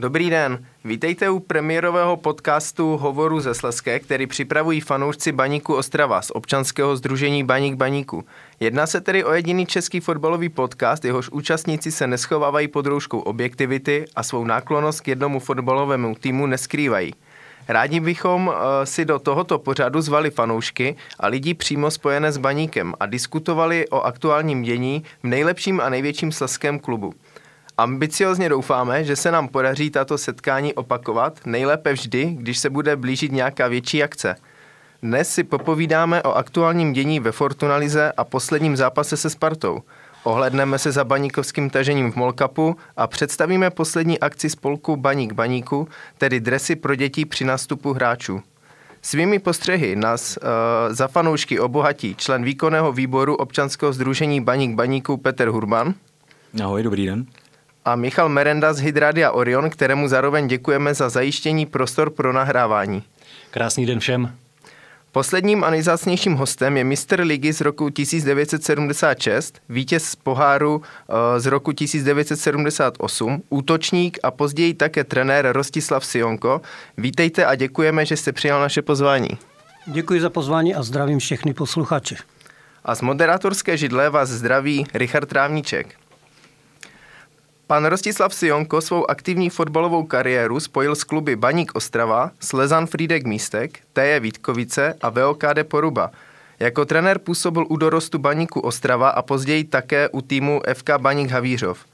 Dobrý den, vítejte u premiérového podcastu Hovoru ze Sleské, který připravují fanoušci Baníku Ostrava z občanského združení Baník Baníku. Jedná se tedy o jediný český fotbalový podcast, jehož účastníci se neschovávají pod rouškou objektivity a svou náklonost k jednomu fotbalovému týmu neskrývají. Rádi bychom eh, si do tohoto pořadu zvali fanoušky a lidi přímo spojené s baníkem a diskutovali o aktuálním dění v nejlepším a největším sleském klubu. Ambiciozně doufáme, že se nám podaří tato setkání opakovat, nejlépe vždy, když se bude blížit nějaká větší akce. Dnes si popovídáme o aktuálním dění ve Fortunalize a posledním zápase se Spartou. Ohledneme se za baníkovským tažením v Molkapu a představíme poslední akci spolku Baník Baníku, tedy dresy pro děti při nástupu hráčů. Svými postřehy nás uh, za fanoušky obohatí člen výkonného výboru občanského združení Baník Baníku Petr Hurban. Ahoj, dobrý den a Michal Merenda z Hydradia Orion, kterému zároveň děkujeme za zajištění prostor pro nahrávání. Krásný den všem. Posledním a nejzácnějším hostem je mistr ligy z roku 1976, vítěz z poháru eh, z roku 1978, útočník a později také trenér Rostislav Sionko. Vítejte a děkujeme, že jste přijal naše pozvání. Děkuji za pozvání a zdravím všechny posluchače. A z moderátorské židle vás zdraví Richard Trávníček. Pan Rostislav Sionko svou aktivní fotbalovou kariéru spojil s kluby Baník Ostrava, Slezan Frídek Místek, TJ Vítkovice a VOKD Poruba. Jako trenér působil u dorostu Baníku Ostrava a později také u týmu FK Baník Havířov.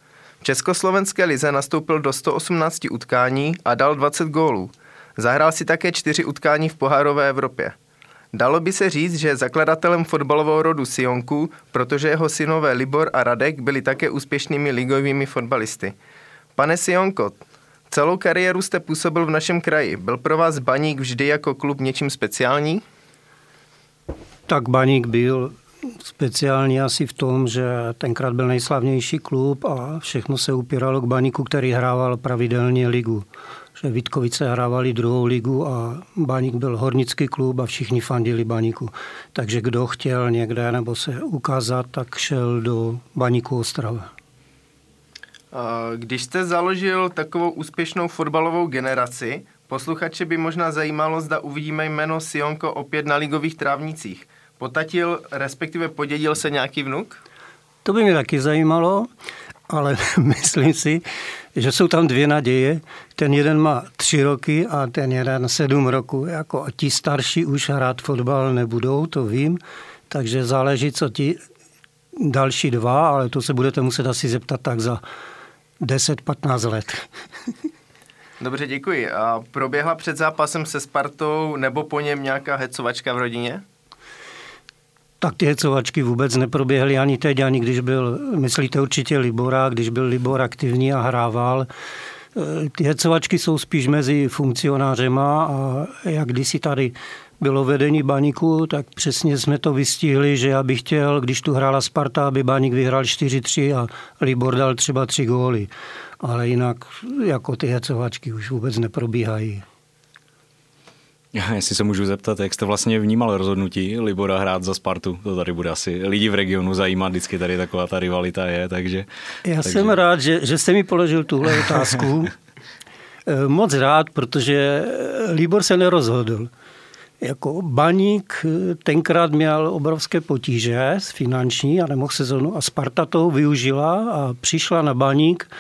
V Československé lize nastoupil do 118 utkání a dal 20 gólů. Zahrál si také čtyři utkání v pohárové Evropě. Dalo by se říct, že zakladatelem fotbalového rodu Sionku, protože jeho synové Libor a Radek byli také úspěšnými ligovými fotbalisty. Pane Sionko, celou kariéru jste působil v našem kraji. Byl pro vás Baník vždy jako klub něčím speciální? Tak Baník byl speciální asi v tom, že tenkrát byl nejslavnější klub a všechno se upíralo k Baníku, který hrával pravidelně ligu Vítkovice hrávali druhou ligu a Baník byl hornický klub a všichni fandili Baníku. Takže kdo chtěl někde nebo se ukázat, tak šel do Baníku Ostrava. Když jste založil takovou úspěšnou fotbalovou generaci, posluchače by možná zajímalo, zda uvidíme jméno Sionko opět na ligových trávnicích. Potatil, respektive podědil se nějaký vnuk? To by mě taky zajímalo, ale myslím si, že jsou tam dvě naděje. Ten jeden má tři roky a ten jeden sedm roku. Jako ti starší už hrát fotbal nebudou, to vím. Takže záleží, co ti další dva, ale to se budete muset asi zeptat tak za 10-15 let. Dobře, děkuji. A proběhla před zápasem se Spartou nebo po něm nějaká hecovačka v rodině? Tak ty hecovačky vůbec neproběhly ani teď, ani když byl, myslíte určitě Libora, když byl Libor aktivní a hrával. E, ty hecovačky jsou spíš mezi funkcionářema a jak kdysi tady bylo vedení baníku, tak přesně jsme to vystihli, že já bych chtěl, když tu hrála Sparta, aby baník vyhrál 4-3 a Libor dal třeba 3 góly. Ale jinak jako ty hecovačky už vůbec neprobíhají. Jestli se můžu zeptat, jak jste vlastně vnímal rozhodnutí Libora hrát za Spartu? To tady bude asi lidi v regionu zajímat, vždycky tady taková ta rivalita je, takže... Já takže... jsem rád, že, že jste mi položil tuhle otázku. Eh, moc rád, protože Libor se nerozhodl. Jako baník eh, tenkrát měl obrovské potíže s finanční a nemohl sezonu a Sparta toho využila a přišla na baník,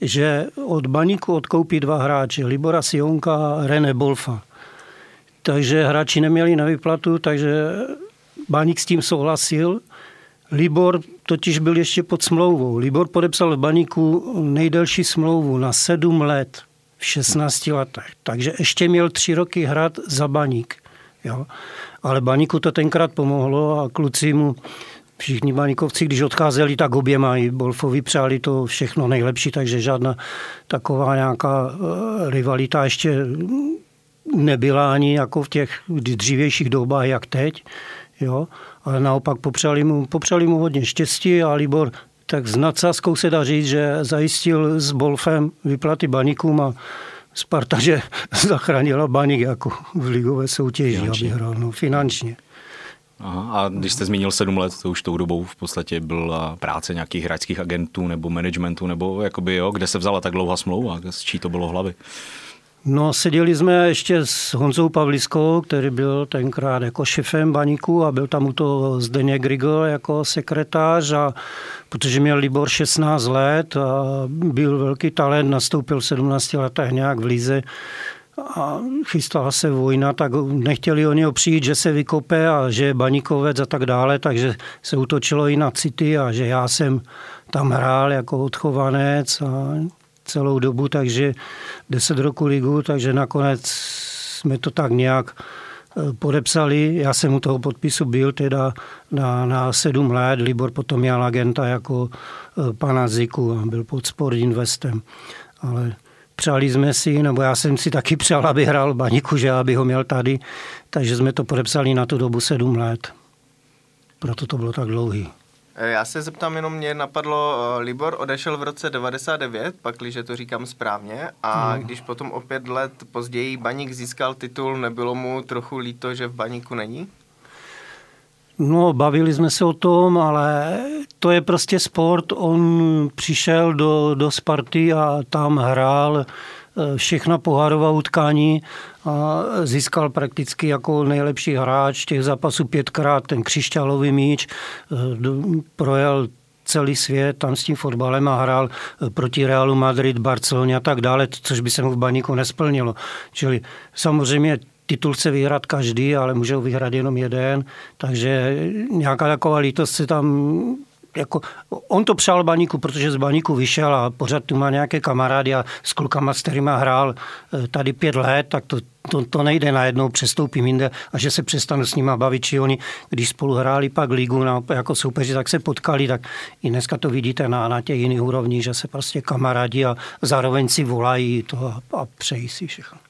že od baníku odkoupí dva hráče, Libora Sionka a René Bolfa takže hráči neměli na výplatu, takže Baník s tím souhlasil. Libor totiž byl ještě pod smlouvou. Libor podepsal v Baníku nejdelší smlouvu na sedm let v 16 letech. Takže ještě měl tři roky hrát za Baník. Jo. Ale Baníku to tenkrát pomohlo a kluci mu všichni baníkovci, když odcházeli, tak oběma i Bolfovi přáli to všechno nejlepší, takže žádná taková nějaká eh, rivalita ještě nebyla ani jako v těch dřívějších dobách, jak teď. Jo? Ale naopak popřali mu, popřali mu hodně štěstí a Libor tak s nadsázkou se dá říct, že zajistil s Bolfem vyplaty baníkům a Sparta, že zachránila baník jako v ligové soutěži, finančně. aby hrál no, finančně. Aha, a když jste zmínil sedm let, to už tou dobou v podstatě byla práce nějakých hráčských agentů nebo managementu, nebo jakoby jo, kde se vzala tak dlouhá smlouva, z čí to bylo hlavy? No, seděli jsme ještě s Honzou Pavliskou, který byl tenkrát jako šefem baníku a byl tam u toho Zdeněk Grigl jako sekretář a protože měl Libor 16 let a byl velký talent, nastoupil v 17 letech nějak v Lize a chystala se vojna, tak nechtěli o něho přijít, že se vykope a že je baníkovec a tak dále, takže se utočilo i na city a že já jsem tam hrál jako odchovanec a celou dobu, takže 10 roku ligu, takže nakonec jsme to tak nějak eh, podepsali. Já jsem u toho podpisu byl teda na, na sedm let. Libor potom měl agenta jako eh, pana Ziku a byl pod Sport Investem. Ale přáli jsme si, nebo já jsem si taky přál, aby hrál Baníku, že aby ho měl tady, takže jsme to podepsali na tu dobu sedm let. Proto to bylo tak dlouhý. Eh, já se zeptám, jenom mě napadlo, eh, Libor odešel v roce 99, pakliže to říkám správně, a no. když potom o pět let později Baník získal titul, nebylo mu trochu líto, že v Baníku není? No, bavili jsme se o tom, ale to je prostě sport. On přišel do, do Sparty a tam hrál Eh, všechna pohárová utkání a získal prakticky jako nejlepší hráč těch zápasů pětkrát ten křišťálový míč, eh, projel celý svět tam s tím fotbalem a hrál eh, proti Realu Madrid, Barceloně a tak dále, což by se mu v baníku nesplnilo. Čili samozřejmě titul chce vyhrát každý, ale může ho vyhrát jenom jeden, takže nějaká taková lítost se tam jako, on to přál baníku, protože z baníku vyšel a pořád tu má nějaké kamarády a s klukama, s kterými hrál eh, tady pět let, tak to, to, to nejde najednou, přestoupím jinde a že se přestanu s nima bavit, či oni, když spolu hráli pak ligu na, jako soupeři, tak se potkali, tak i dneska to vidíte na, na těch jiných úrovních, že se prostě kamarádi a zároveň si volají to a, a přejí si všechno.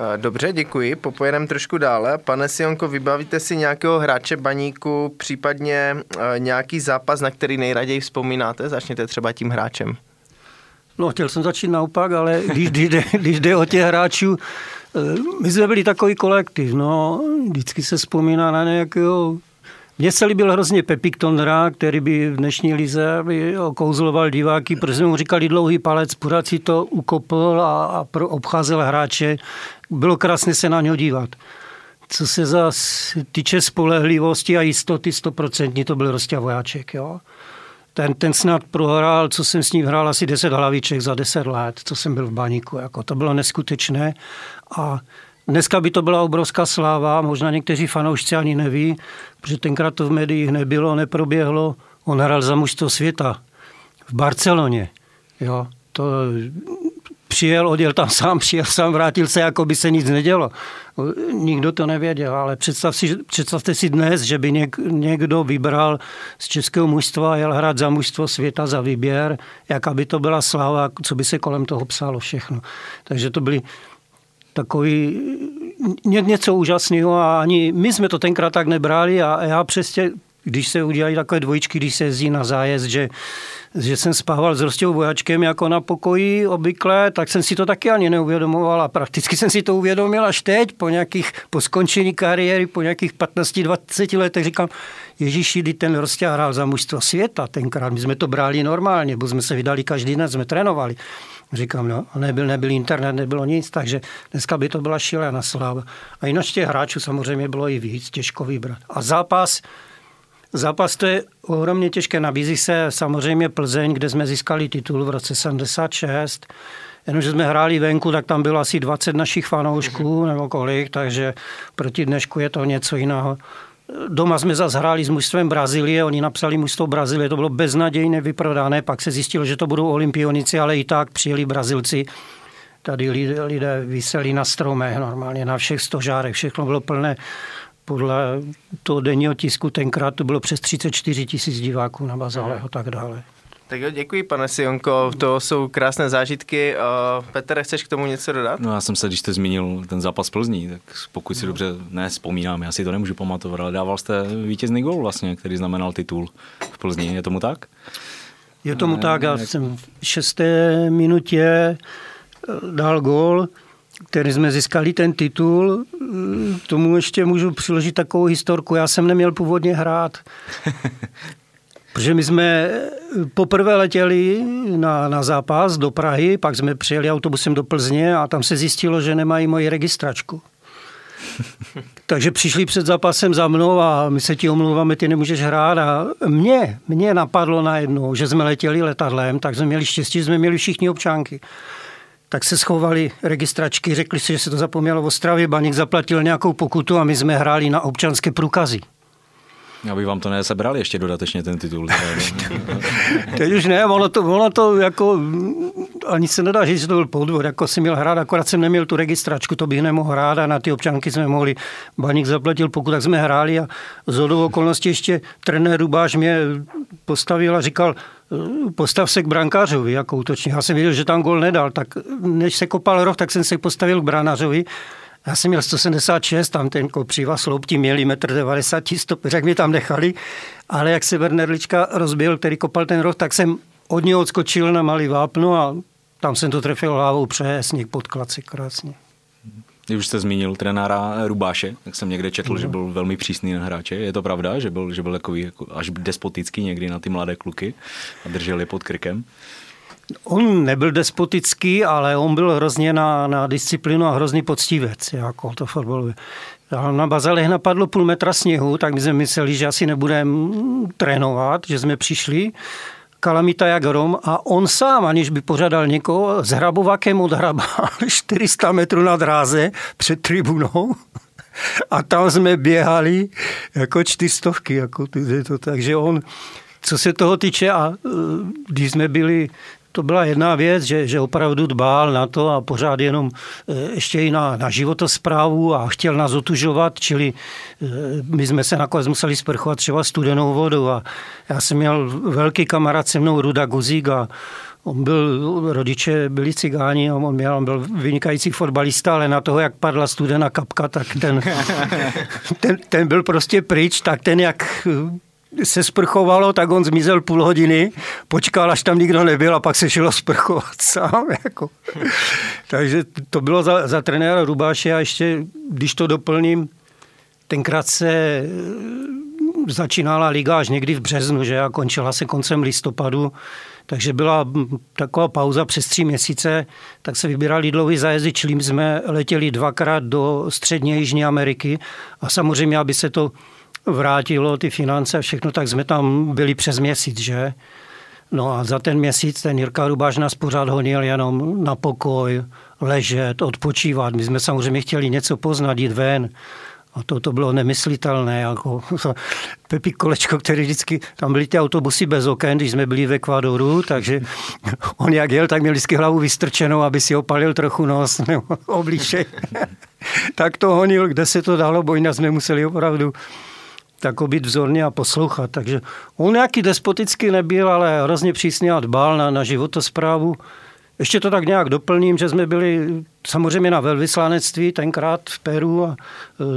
Eh, dobře, děkuji. Popojedeme trošku dále. Pane Sionko, vybavíte si nějakého hráče baníku, případně eh, nějaký zápas, na který nejraději vzpomínáte? Začněte třeba tím hráčem. No, chtěl jsem začít naopak, ale když, když, jde, když jde o těch hráčů, eh, my jsme byli takový kolektiv, no, vždycky se vzpomíná na nějakého mně se líbil hrozně Pepik Tondra, který by v dnešní lize okouzloval diváky, protože mu říkali dlouhý palec, pořád si to ukopl a, a pro, obcházel hráče. Bylo krásné se na něho dívat. Co se za týče spolehlivosti a jistoty, stoprocentní, to byl Rostě Vojáček. Jo? Ten, ten snad prohrál, co jsem s ním hrál, asi 10 hlaviček za 10 let, co jsem byl v baníku. Jako, to bylo neskutečné. A Dneska by to byla obrovská sláva, možná někteří fanoušci ani neví, protože tenkrát to v médiích nebylo, neproběhlo. On hrál za mužstvo světa v Barceloně. Jo, to přijel, odjel tam sám, přijel sám, vrátil se, jako by se nic nedělo. Nikdo to nevěděl, ale představ si, představte si dnes, že by něk, někdo vybral z českého mužstva a jel hrát za mužstvo světa za výběr, jaká by to byla sláva, co by se kolem toho psalo všechno. Takže to byly takový něco úžasného a ani my jsme to tenkrát tak nebrali a já přesně, když se udělají takové dvojičky, když se jezdí na zájezd, že že jsem spával s Rostou vojačkem jako na pokoji obvykle, tak jsem si to taky ani neuvědomoval a prakticky jsem si to uvědomil až teď, po nějakých, po skončení kariéry, po nějakých 15-20 letech říkám, Ježíši, kdy ten Rostě hrál za mužstvo světa tenkrát, my jsme to brali normálně, bo jsme se vydali každý den, jsme trénovali. Říkám, no, nebyl, nebyl internet, nebylo nic, takže dneska by to byla šílená sláva. A jinak těch hráčů samozřejmě bylo i víc, těžko vybrat. A zápas, zápas to je ohromně těžké. Nabízí se samozřejmě Plzeň, kde jsme získali titul v roce 76. Jenomže jsme hráli venku, tak tam bylo asi 20 našich fanoušků nebo kolik, takže proti dnešku je to něco jiného. Doma jsme zase hráli s mužstvem Brazílie, oni napsali mužstvo Brazílie, to bylo beznadějně vyprodané, pak se zjistilo, že to budou olympionici, ale i tak přijeli Brazilci. Tady lidé, lidé vyseli na stromech normálně, na všech stožárech, všechno bylo plné. Podle toho denního tisku tenkrát to bylo přes 34 tisíc diváků na Bazále a tak dále. Tak jo, děkuji, pane Sionko, to jsou krásné zážitky. Petr, chceš k tomu něco dodat? No já jsem se, když jste zmínil ten zápas Plzní, tak pokud si no. dobře nespomínám, já si to nemůžu pamatovat, ale dával jste vítězný gol vlastně, který znamenal titul v Plzni, je tomu tak? Je tomu tak, já jsem v šesté minutě eh, dal gol který jsme získali ten titul, tomu ještě můžu přiložit takovou historku. Já jsem neměl původně hrát. Protože my jsme poprvé letěli na, na zápas do Prahy, pak jsme přijeli autobusem do Plzně a tam se zjistilo, že nemají moji registračku. Takže přišli před zápasem za mnou a my se ti omlouváme, ty nemůžeš hrát. A mě, mě napadlo najednou, že jsme letěli letadlem, tak jsme měli štěstí, že jsme měli všichni občánky. Tak se schovali registračky, řekli si, že se to zapomnělo v Ostravě, Baník zaplatil nějakou pokutu a my jsme hráli na občanské průkazy. Aby vám to nesebrali ještě dodatečně ten titul. Teď už ne, ono to, ono to jako, ani se nedá říct, že to byl podvod, jako si měl hrát, akorát jsem neměl tu registračku, to bych nemohl hrát a na ty občanky jsme mohli, baník zaplatil, pokud tak jsme hráli a z okolností ještě trenér Rubáš mě postavil a říkal, postav se k brankářovi jako útočník. Já jsem věděl, že tam gol nedal, tak než se kopal roh, tak jsem se postavil k branářovi já jsem měl 176, tam ten kopřiva sloupti měli 1,90 m, stop, jak mi tam nechali, ale jak se Bernerlička rozbil, který kopal ten roh, tak jsem od něho odskočil na malý vápno a tam jsem to trefil hlavou přes něk pod klaci krásně. Když už jste zmínil trenára Rubáše, tak jsem někde četl, no. že byl velmi přísný na hráče. Je to pravda, že byl, že byl takový jako až despotický někdy na ty mladé kluky a držel je pod krkem? On nebyl despotický, ale on byl hrozně na, na disciplínu a hrozný poctivec, jako to fotbalově. Na Bazalech napadlo půl metra sněhu, tak my jsme mysleli, že asi nebudeme trénovat, že jsme přišli kalamita jak Rom a on sám, aniž by pořádal někoho, s hrabovakem odhrabal 400 metrů na dráze před tribunou a tam jsme běhali jako čtyřstovky. Jako to, takže on, co se toho týče, a e, když jsme byli to byla jedna věc, že, že opravdu dbál na to a pořád jenom e, ještě i na, na životosprávu a chtěl nás otužovat, čili e, my jsme se nakonec museli sprchovat třeba studenou vodou a já jsem měl velký kamarád se mnou Ruda Guzík a On byl, rodiče byli cigáni, on, měl, on byl vynikající fotbalista, ale na toho, jak padla studená kapka, tak ten, ten, ten byl prostě pryč, tak ten, jak se sprchovalo, tak on zmizel půl hodiny, počkal, až tam nikdo nebyl a pak se šlo sprchovat sám. Jako. Takže to bylo za, za trenéra Rubáše a ještě, když to doplním, tenkrát se eh, začínala liga až někdy v březnu, že a končila se koncem listopadu, takže byla taková pauza přes tři měsíce, tak se vybírali dlouhý zájezdy, čili jsme letěli dvakrát do střední Jižní Ameriky a samozřejmě, aby se to vrátilo ty finance a všechno, tak jsme tam byli přes měsíc, že? No a za ten měsíc ten Jirka Rubáš nás pořád honil jenom na pokoj, ležet, odpočívat. My jsme samozřejmě chtěli něco poznat, jít ven. A to, to bylo nemyslitelné. Jako Pepi Kolečko, který vždycky, tam byly ty autobusy bez oken, když jsme byli v Ekvadoru, takže on jak jel, tak měl vždycky hlavu vystrčenou, aby si opalil trochu nos nebo obličej. tak to honil, kde se to dalo, bo jinak jsme museli opravdu tak být vzorně a poslouchat. Takže on nějaký despotický nebyl, ale hrozně přísně a dbal na, na životosprávu. Ještě to tak nějak doplním, že jsme byli samozřejmě na velvyslanectví tenkrát v Peru a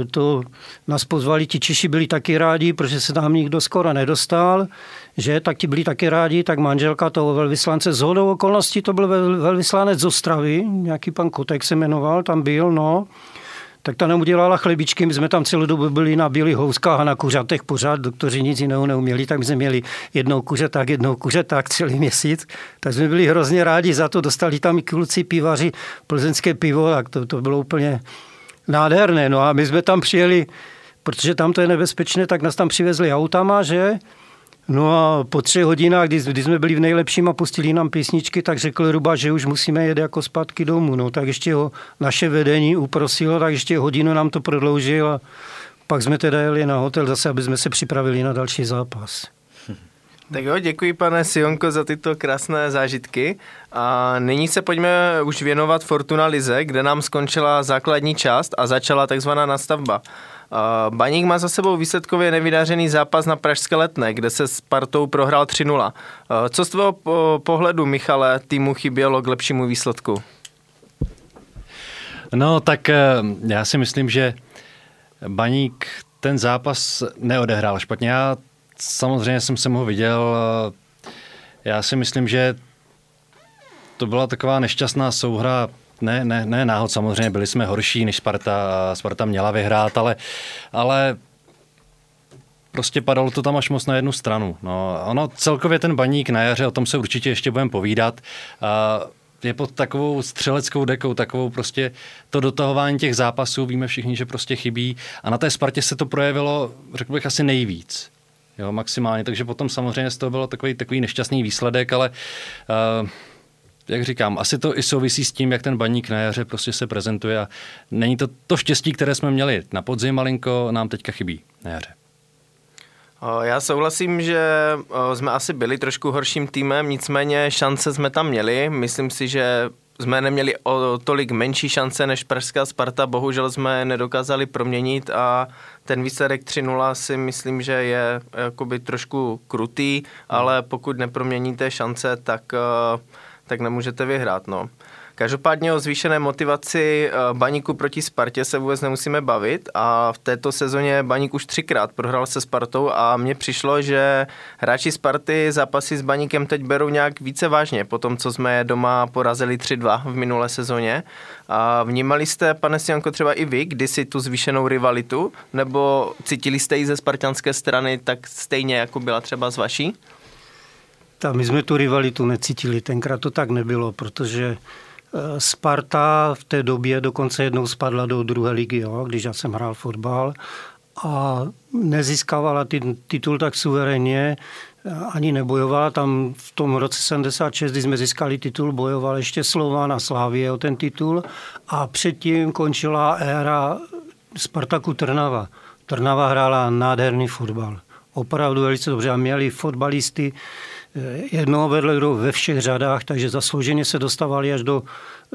e, to nás pozvali, ti Češi byli taky rádi, protože se tam nikdo skoro nedostal, že tak ti byli taky rádi, tak manželka toho velvyslance z hodou okolností, to byl velvyslanec z Ostravy, nějaký pan Kotek se jmenoval, tam byl, no tak ta nám udělala chlebičky. My jsme tam celou dobu byli na bílých houskách a na kuřatech pořád. Doktoři nic jiného neuměli, tak my jsme měli jednou kuře tak, jednou kuře tak celý měsíc. Tak jsme byli hrozně rádi za to. Dostali tam i kluci pivaři plzeňské pivo, tak to, to bylo úplně nádherné. No a my jsme tam přijeli, protože tam to je nebezpečné, tak nás tam přivezli autama, že? No a po třech hodinách, kdy, kdy jsme byli v nejlepším a pustili nám písničky, tak řekl Ruba, že už musíme jet jako zpátky domů. No tak ještě ho naše vedení uprosilo, tak ještě hodinu nám to prodloužil a pak jsme teda jeli na hotel zase, aby jsme se připravili na další zápas. Tak jo, děkuji pane Sionko za tyto krásné zážitky. A nyní se pojďme už věnovat Fortuna Lize, kde nám skončila základní část a začala takzvaná nastavba. Baník má za sebou výsledkově nevydařený zápas na Pražské letné, kde se s Partou prohrál 3-0. Co z tvého pohledu, Michale, týmu chybělo k lepšímu výsledku? No, tak eh, já si myslím, že Baník ten zápas neodehrál špatně. Já samozřejmě jsem se ho viděl. Já si myslím, že to byla taková nešťastná souhra ne, ne, ne náhod, samozřejmě byli jsme horší, než Sparta, Sparta měla vyhrát, ale, ale prostě padalo to tam až moc na jednu stranu. No, ono celkově ten baník na jaře, o tom se určitě ještě budeme povídat, a je pod takovou střeleckou dekou, takovou prostě to dotahování těch zápasů, víme všichni, že prostě chybí a na té Spartě se to projevilo, řekl bych, asi nejvíc. Jo, maximálně, takže potom samozřejmě z toho bylo takový, takový nešťastný výsledek, ale uh, jak říkám, asi to i souvisí s tím, jak ten baník na jaře prostě se prezentuje a není to to štěstí, které jsme měli na podzim malinko, nám teďka chybí na jaře. Já souhlasím, že jsme asi byli trošku horším týmem, nicméně šance jsme tam měli. Myslím si, že jsme neměli o tolik menší šance než Pražská Sparta, bohužel jsme nedokázali proměnit a ten výsledek 3-0 si myslím, že je jakoby trošku krutý, ale pokud neproměníte šance, tak, tak nemůžete vyhrát. No. Každopádně o zvýšené motivaci eh, Baníku proti Spartě se vůbec nemusíme bavit a v této sezóně Baník už třikrát prohrál se Spartou a mně přišlo, že hráči Sparty zápasy s Baníkem teď berou nějak více vážně po tom, co jsme doma porazili 3-2 v minulé sezóně. A vnímali jste, pane Sianko, třeba i vy kdysi tu zvýšenou rivalitu, nebo cítili jste ji ze spartianské strany tak stejně, jako byla třeba z vaší? Ta, my jsme tu rivalitu necítili, tenkrát to tak nebylo, protože Sparta v té době dokonce jednou spadla do druhé ligy, jo, když já jsem hrál fotbal a nezískávala ty, titul tak suverénně, ani nebojovala. Tam v tom roce 76, kdy jsme získali titul, bojoval ještě Slovan a Slávě o ten titul a předtím končila éra Spartaku Trnava. Trnava hrála nádherný fotbal. Opravdu velice dobře a měli fotbalisty, jednoho vedle druhého ve všech řadách, takže zaslouženě se dostávali až do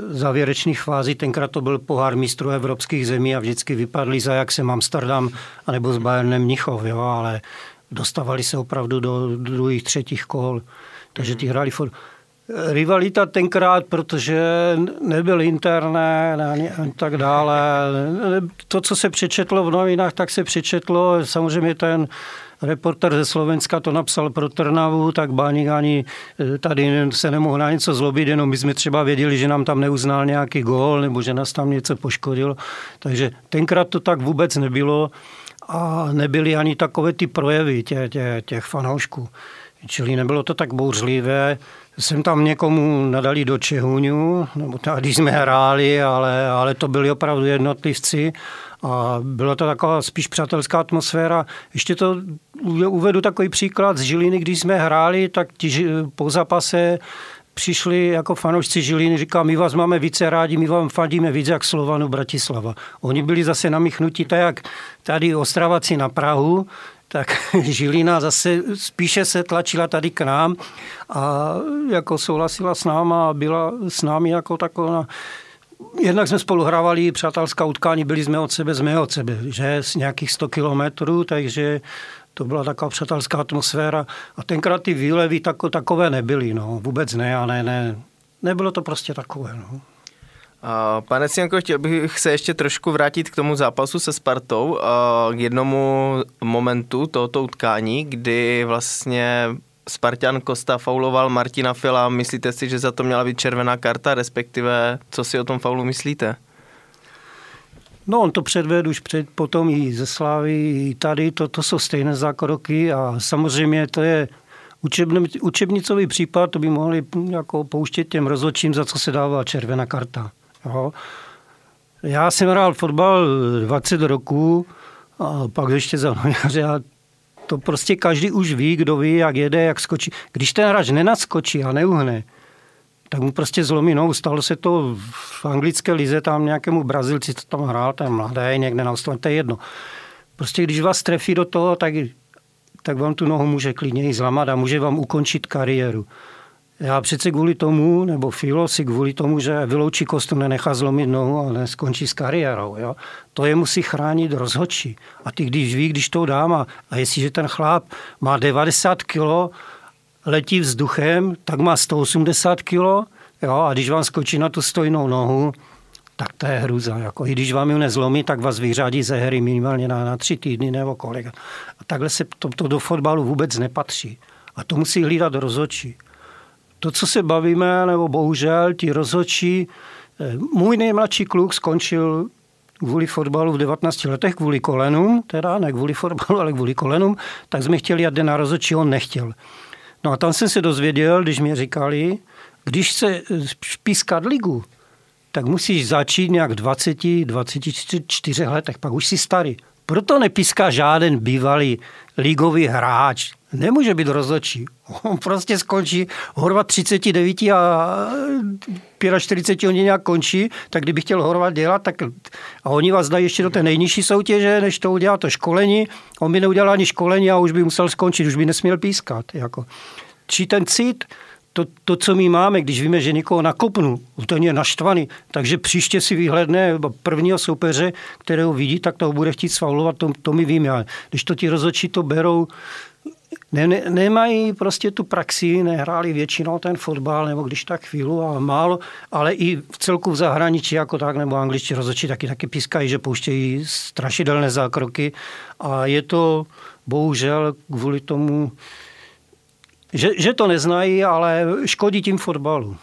závěrečných fází. Tenkrát to byl pohár mistrů evropských zemí a vždycky vypadli za jak jsem Amsterdam anebo s Bayernem Mnichov, jo, ale dostávali se opravdu do druhých, třetích kol. Takže ti hráli fot... Rivalita tenkrát, protože nebyl internet a tak dále. To, co se přečetlo v novinách, tak se přečetlo. Samozřejmě ten reporter ze Slovenska to napsal pro Trnavu, tak Báník ani e, tady se nemohl na něco zlobit, jenom my jsme třeba věděli, že nám tam neuznal nějaký gól nebo že nás tam něco poškodil. Takže tenkrát to tak vůbec nebylo a nebyly ani takové ty projevy tě, tě, těch fanoušků. Čili nebylo to tak bouřlivé. Jsem tam někomu nadali do Čehuňu, nebo tady jsme hráli, ale, ale to byli opravdu jednotlivci a byla to taková spíš přátelská atmosféra. Ještě to uvedu takový příklad z Žiliny, když jsme hráli, tak ti po zápase přišli jako fanoušci Žiliny, říká, my vás máme více rádi, my vám fandíme více jak Slovanu Bratislava. Oni byli zase namíchnutí tak, jak tady Ostravaci na Prahu, tak Žilina zase spíše se tlačila tady k nám a jako souhlasila s náma a byla s námi jako taková Jednak jsme spolu hrávali přátelská utkání, byli jsme od sebe, jsme od sebe, že z nějakých 100 kilometrů, takže to byla taková přátelská atmosféra. A tenkrát ty výlevy tako, takové nebyly, no, vůbec ne, a ne, ne, nebylo to prostě takové, no. Pane Cianko, chtěl bych se ještě trošku vrátit k tomu zápasu se Spartou, k jednomu momentu tohoto utkání, kdy vlastně Spartan Kosta fauloval Martina Fila. Myslíte si, že za to měla být červená karta, respektive co si o tom faulu myslíte? No, on to předvedl už před, potom i ze Slávy, i tady, to, to jsou stejné zákroky a samozřejmě to je učebnicový případ, to by mohli jako pouštět těm rozhodčím, za co se dává červená karta. Jo. Já jsem hrál fotbal 20 roků a pak ještě za a to prostě každý už ví, kdo ví, jak jede, jak skočí. Když ten hráč nenadskočí a neuhne, tak mu prostě zlomí nohu. Stalo se to v anglické lize, tam nějakému Brazilci, co tam hrál, ten mladý, někde na ostrově, to je jedno. Prostě když vás trefí do toho, tak, tak vám tu nohu může klidně i zlamat a může vám ukončit kariéru. Já přece kvůli tomu, nebo Filo si kvůli tomu, že vyloučí kostu, nenechá zlomit nohu a neskončí s kariérou. Jo? To je musí chránit rozhodčí. A ty když ví, když to dám a, a jestliže ten chlap má 90 kg, letí vzduchem, tak má 180 kg, jo? a když vám skočí na tu stojnou nohu, tak to je hruza. Jako, I když vám ji nezlomí, tak vás vyřádí ze hry minimálně na, na tři týdny nebo kolik. A takhle se to, to do fotbalu vůbec nepatří. A to musí hlídat rozhodčí to, co se bavíme, nebo bohužel ti rozhodčí Můj nejmladší kluk skončil kvůli fotbalu v 19 letech, kvůli kolenům, teda ne kvůli fotbalu, ale kvůli kolenům, tak jsme chtěli jít na rozhodčí, on nechtěl. No a tam jsem se dozvěděl, když mi říkali, když se pískat ligu, tak musíš začít nějak v 20, 24 letech, pak už si starý. Proto nepíská žádný bývalý ligový hráč. Nemůže být rozhodčí. On prostě skončí horvat 39 a 45 oni nějak končí, tak kdyby chtěl horvat dělat, tak a oni vás dají ještě do té nejnižší soutěže, než to udělá to školení. On by neudělal ani školení a už by musel skončit, už by nesměl pískat. Jako. Či ten cit, to, to, co my máme, když víme, že někoho nakopnu, ten je naštvaný, takže příště si vyhledne prvního soupeře, kterého vidí, tak toho bude chtít svaulovat, to, to my víme. Ale když to ti rozhodčí to berou, ne, ne, nemají prostě tu praxi, nehráli většinou ten fotbal, nebo když tak chvíli a málo, ale i v celku v zahraničí jako tak, nebo angličtí rozhodčí taky taky pískají, že pouštějí strašidelné zákroky a je to bohužel kvůli tomu, že, že to neznají, ale škodí tím fotbalu.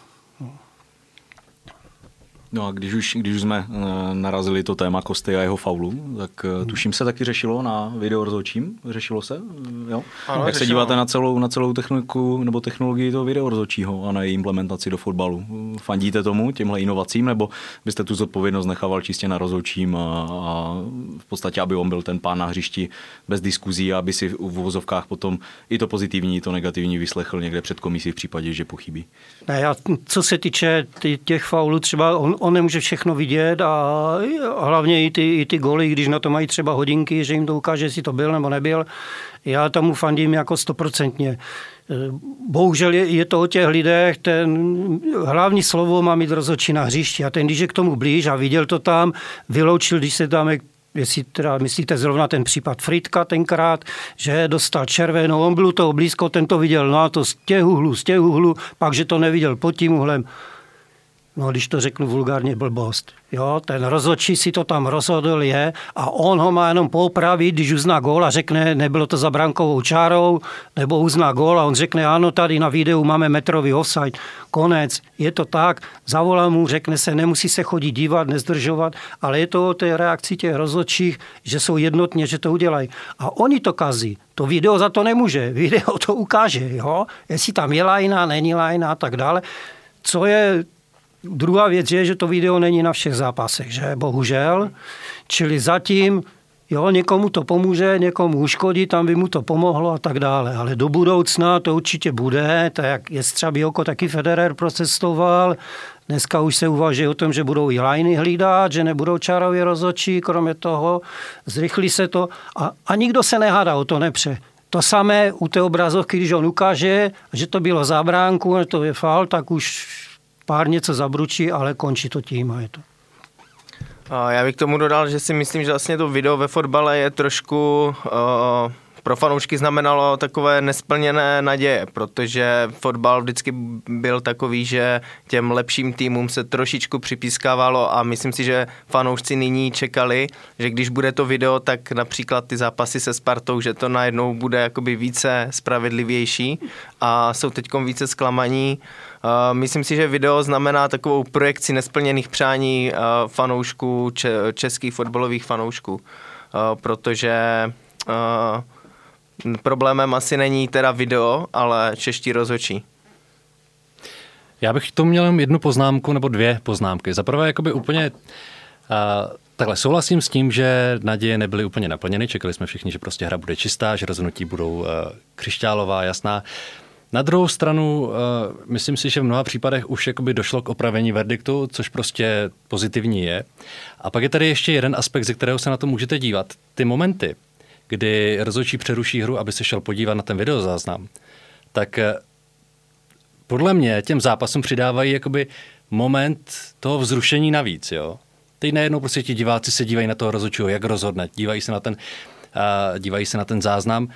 No a když už, když už jsme uh, narazili to téma Kosty a jeho faulu, tak uh, tuším se taky řešilo na video rozhodčím, řešilo se, uh, jo? Ano, Jak řešilo. se díváte na celou, na celou techniku nebo technologii toho video rozhodčího a na její implementaci do fotbalu? Fandíte tomu, těmhle inovacím, nebo byste tu zodpovědnost nechával čistě na rozhodčím a, a v podstatě, aby on byl ten pán na hřišti bez diskuzí a aby si v uvozovkách potom i to pozitivní, i to negativní vyslechl někde před komisí v případě, že pochybí? Ne, já, co se týče těch faulů, třeba on, on nemůže všechno vidět a hlavně i ty, i ty goly, když na to mají třeba hodinky, že jim to ukáže, jestli to byl nebo nebyl. Já tomu fandím jako stoprocentně. Bohužel je, je to o těch lidech, ten hlavní slovo má mít rozhodčí na hřišti a ten, když je k tomu blíž a viděl to tam, vyloučil, když se tam jestli teda myslíte zrovna ten případ Fritka tenkrát, že dostal červenou, on byl toho blízko, ten to viděl, no a to z těch uhlů, z těch uhlů, pak, že to neviděl pod tím uhlem no když to řeknu vulgárně, blbost. Jo, ten rozhodčí si to tam rozhodl je a on ho má jenom poupravit, když uzná gól a řekne, nebylo to za brankovou čárou, nebo uzná gól a on řekne, ano, tady na videu máme metrový offside. Konec, je to tak, zavolá mu, řekne se, nemusí se chodit dívat, nezdržovat, ale je to o té reakci těch rozhodčích, že jsou jednotně, že to udělají. A oni to kazí. To video za to nemůže. Video to ukáže, jo? jestli tam je lajna, není lajna a tak dále. Co je Druhá věc je, že to video není na všech zápasech, že bohužel. Čili zatím Jo, někomu to pomůže, někomu uškodí, tam by mu to pomohlo a tak dále. Ale do budoucna to určitě bude, tak jak je třeba Bioko taky Federer procestoval. Dneska už se uvažuje o tom, že budou i lajny hlídat, že nebudou čarově rozočí, kromě toho zrychlí se to a, a nikdo se nehádá o to nepře. To samé u té obrazovky, když on ukáže, že to bylo zábránku, že to je fal, tak už pár něco zabručí, ale končí to tím a je to. Já bych k tomu dodal, že si myslím, že vlastně to video ve fotbale je trošku uh, pro fanoušky znamenalo takové nesplněné naděje, protože fotbal vždycky byl takový, že těm lepším týmům se trošičku připískávalo a myslím si, že fanoušci nyní čekali, že když bude to video, tak například ty zápasy se Spartou, že to najednou bude jakoby více spravedlivější a jsou teď více zklamaní. Myslím si, že video znamená takovou projekci nesplněných přání fanoušků, českých fotbalových fanoušků, protože Problémem asi není teda video, ale čeští rozhočí. Já bych to měl jednu poznámku nebo dvě poznámky. Za prvé, jakoby úplně uh, Takhle souhlasím s tím, že naděje nebyly úplně naplněny. Čekali jsme všichni, že prostě hra bude čistá, že rozhodnutí budou uh, křišťálová, jasná. Na druhou stranu, uh, myslím si, že v mnoha případech už jakoby došlo k opravení verdiktu, což prostě pozitivní je. A pak je tady ještě jeden aspekt, ze kterého se na to můžete dívat. Ty momenty, kdy rozhodčí přeruší hru, aby se šel podívat na ten videozáznam, tak eh, podle mě těm zápasům přidávají jakoby moment toho vzrušení navíc. Jo? Teď najednou prostě ti diváci se dívají na toho rozhodčího, jak rozhodne, dívají se na ten, uh, dívají se na ten záznam,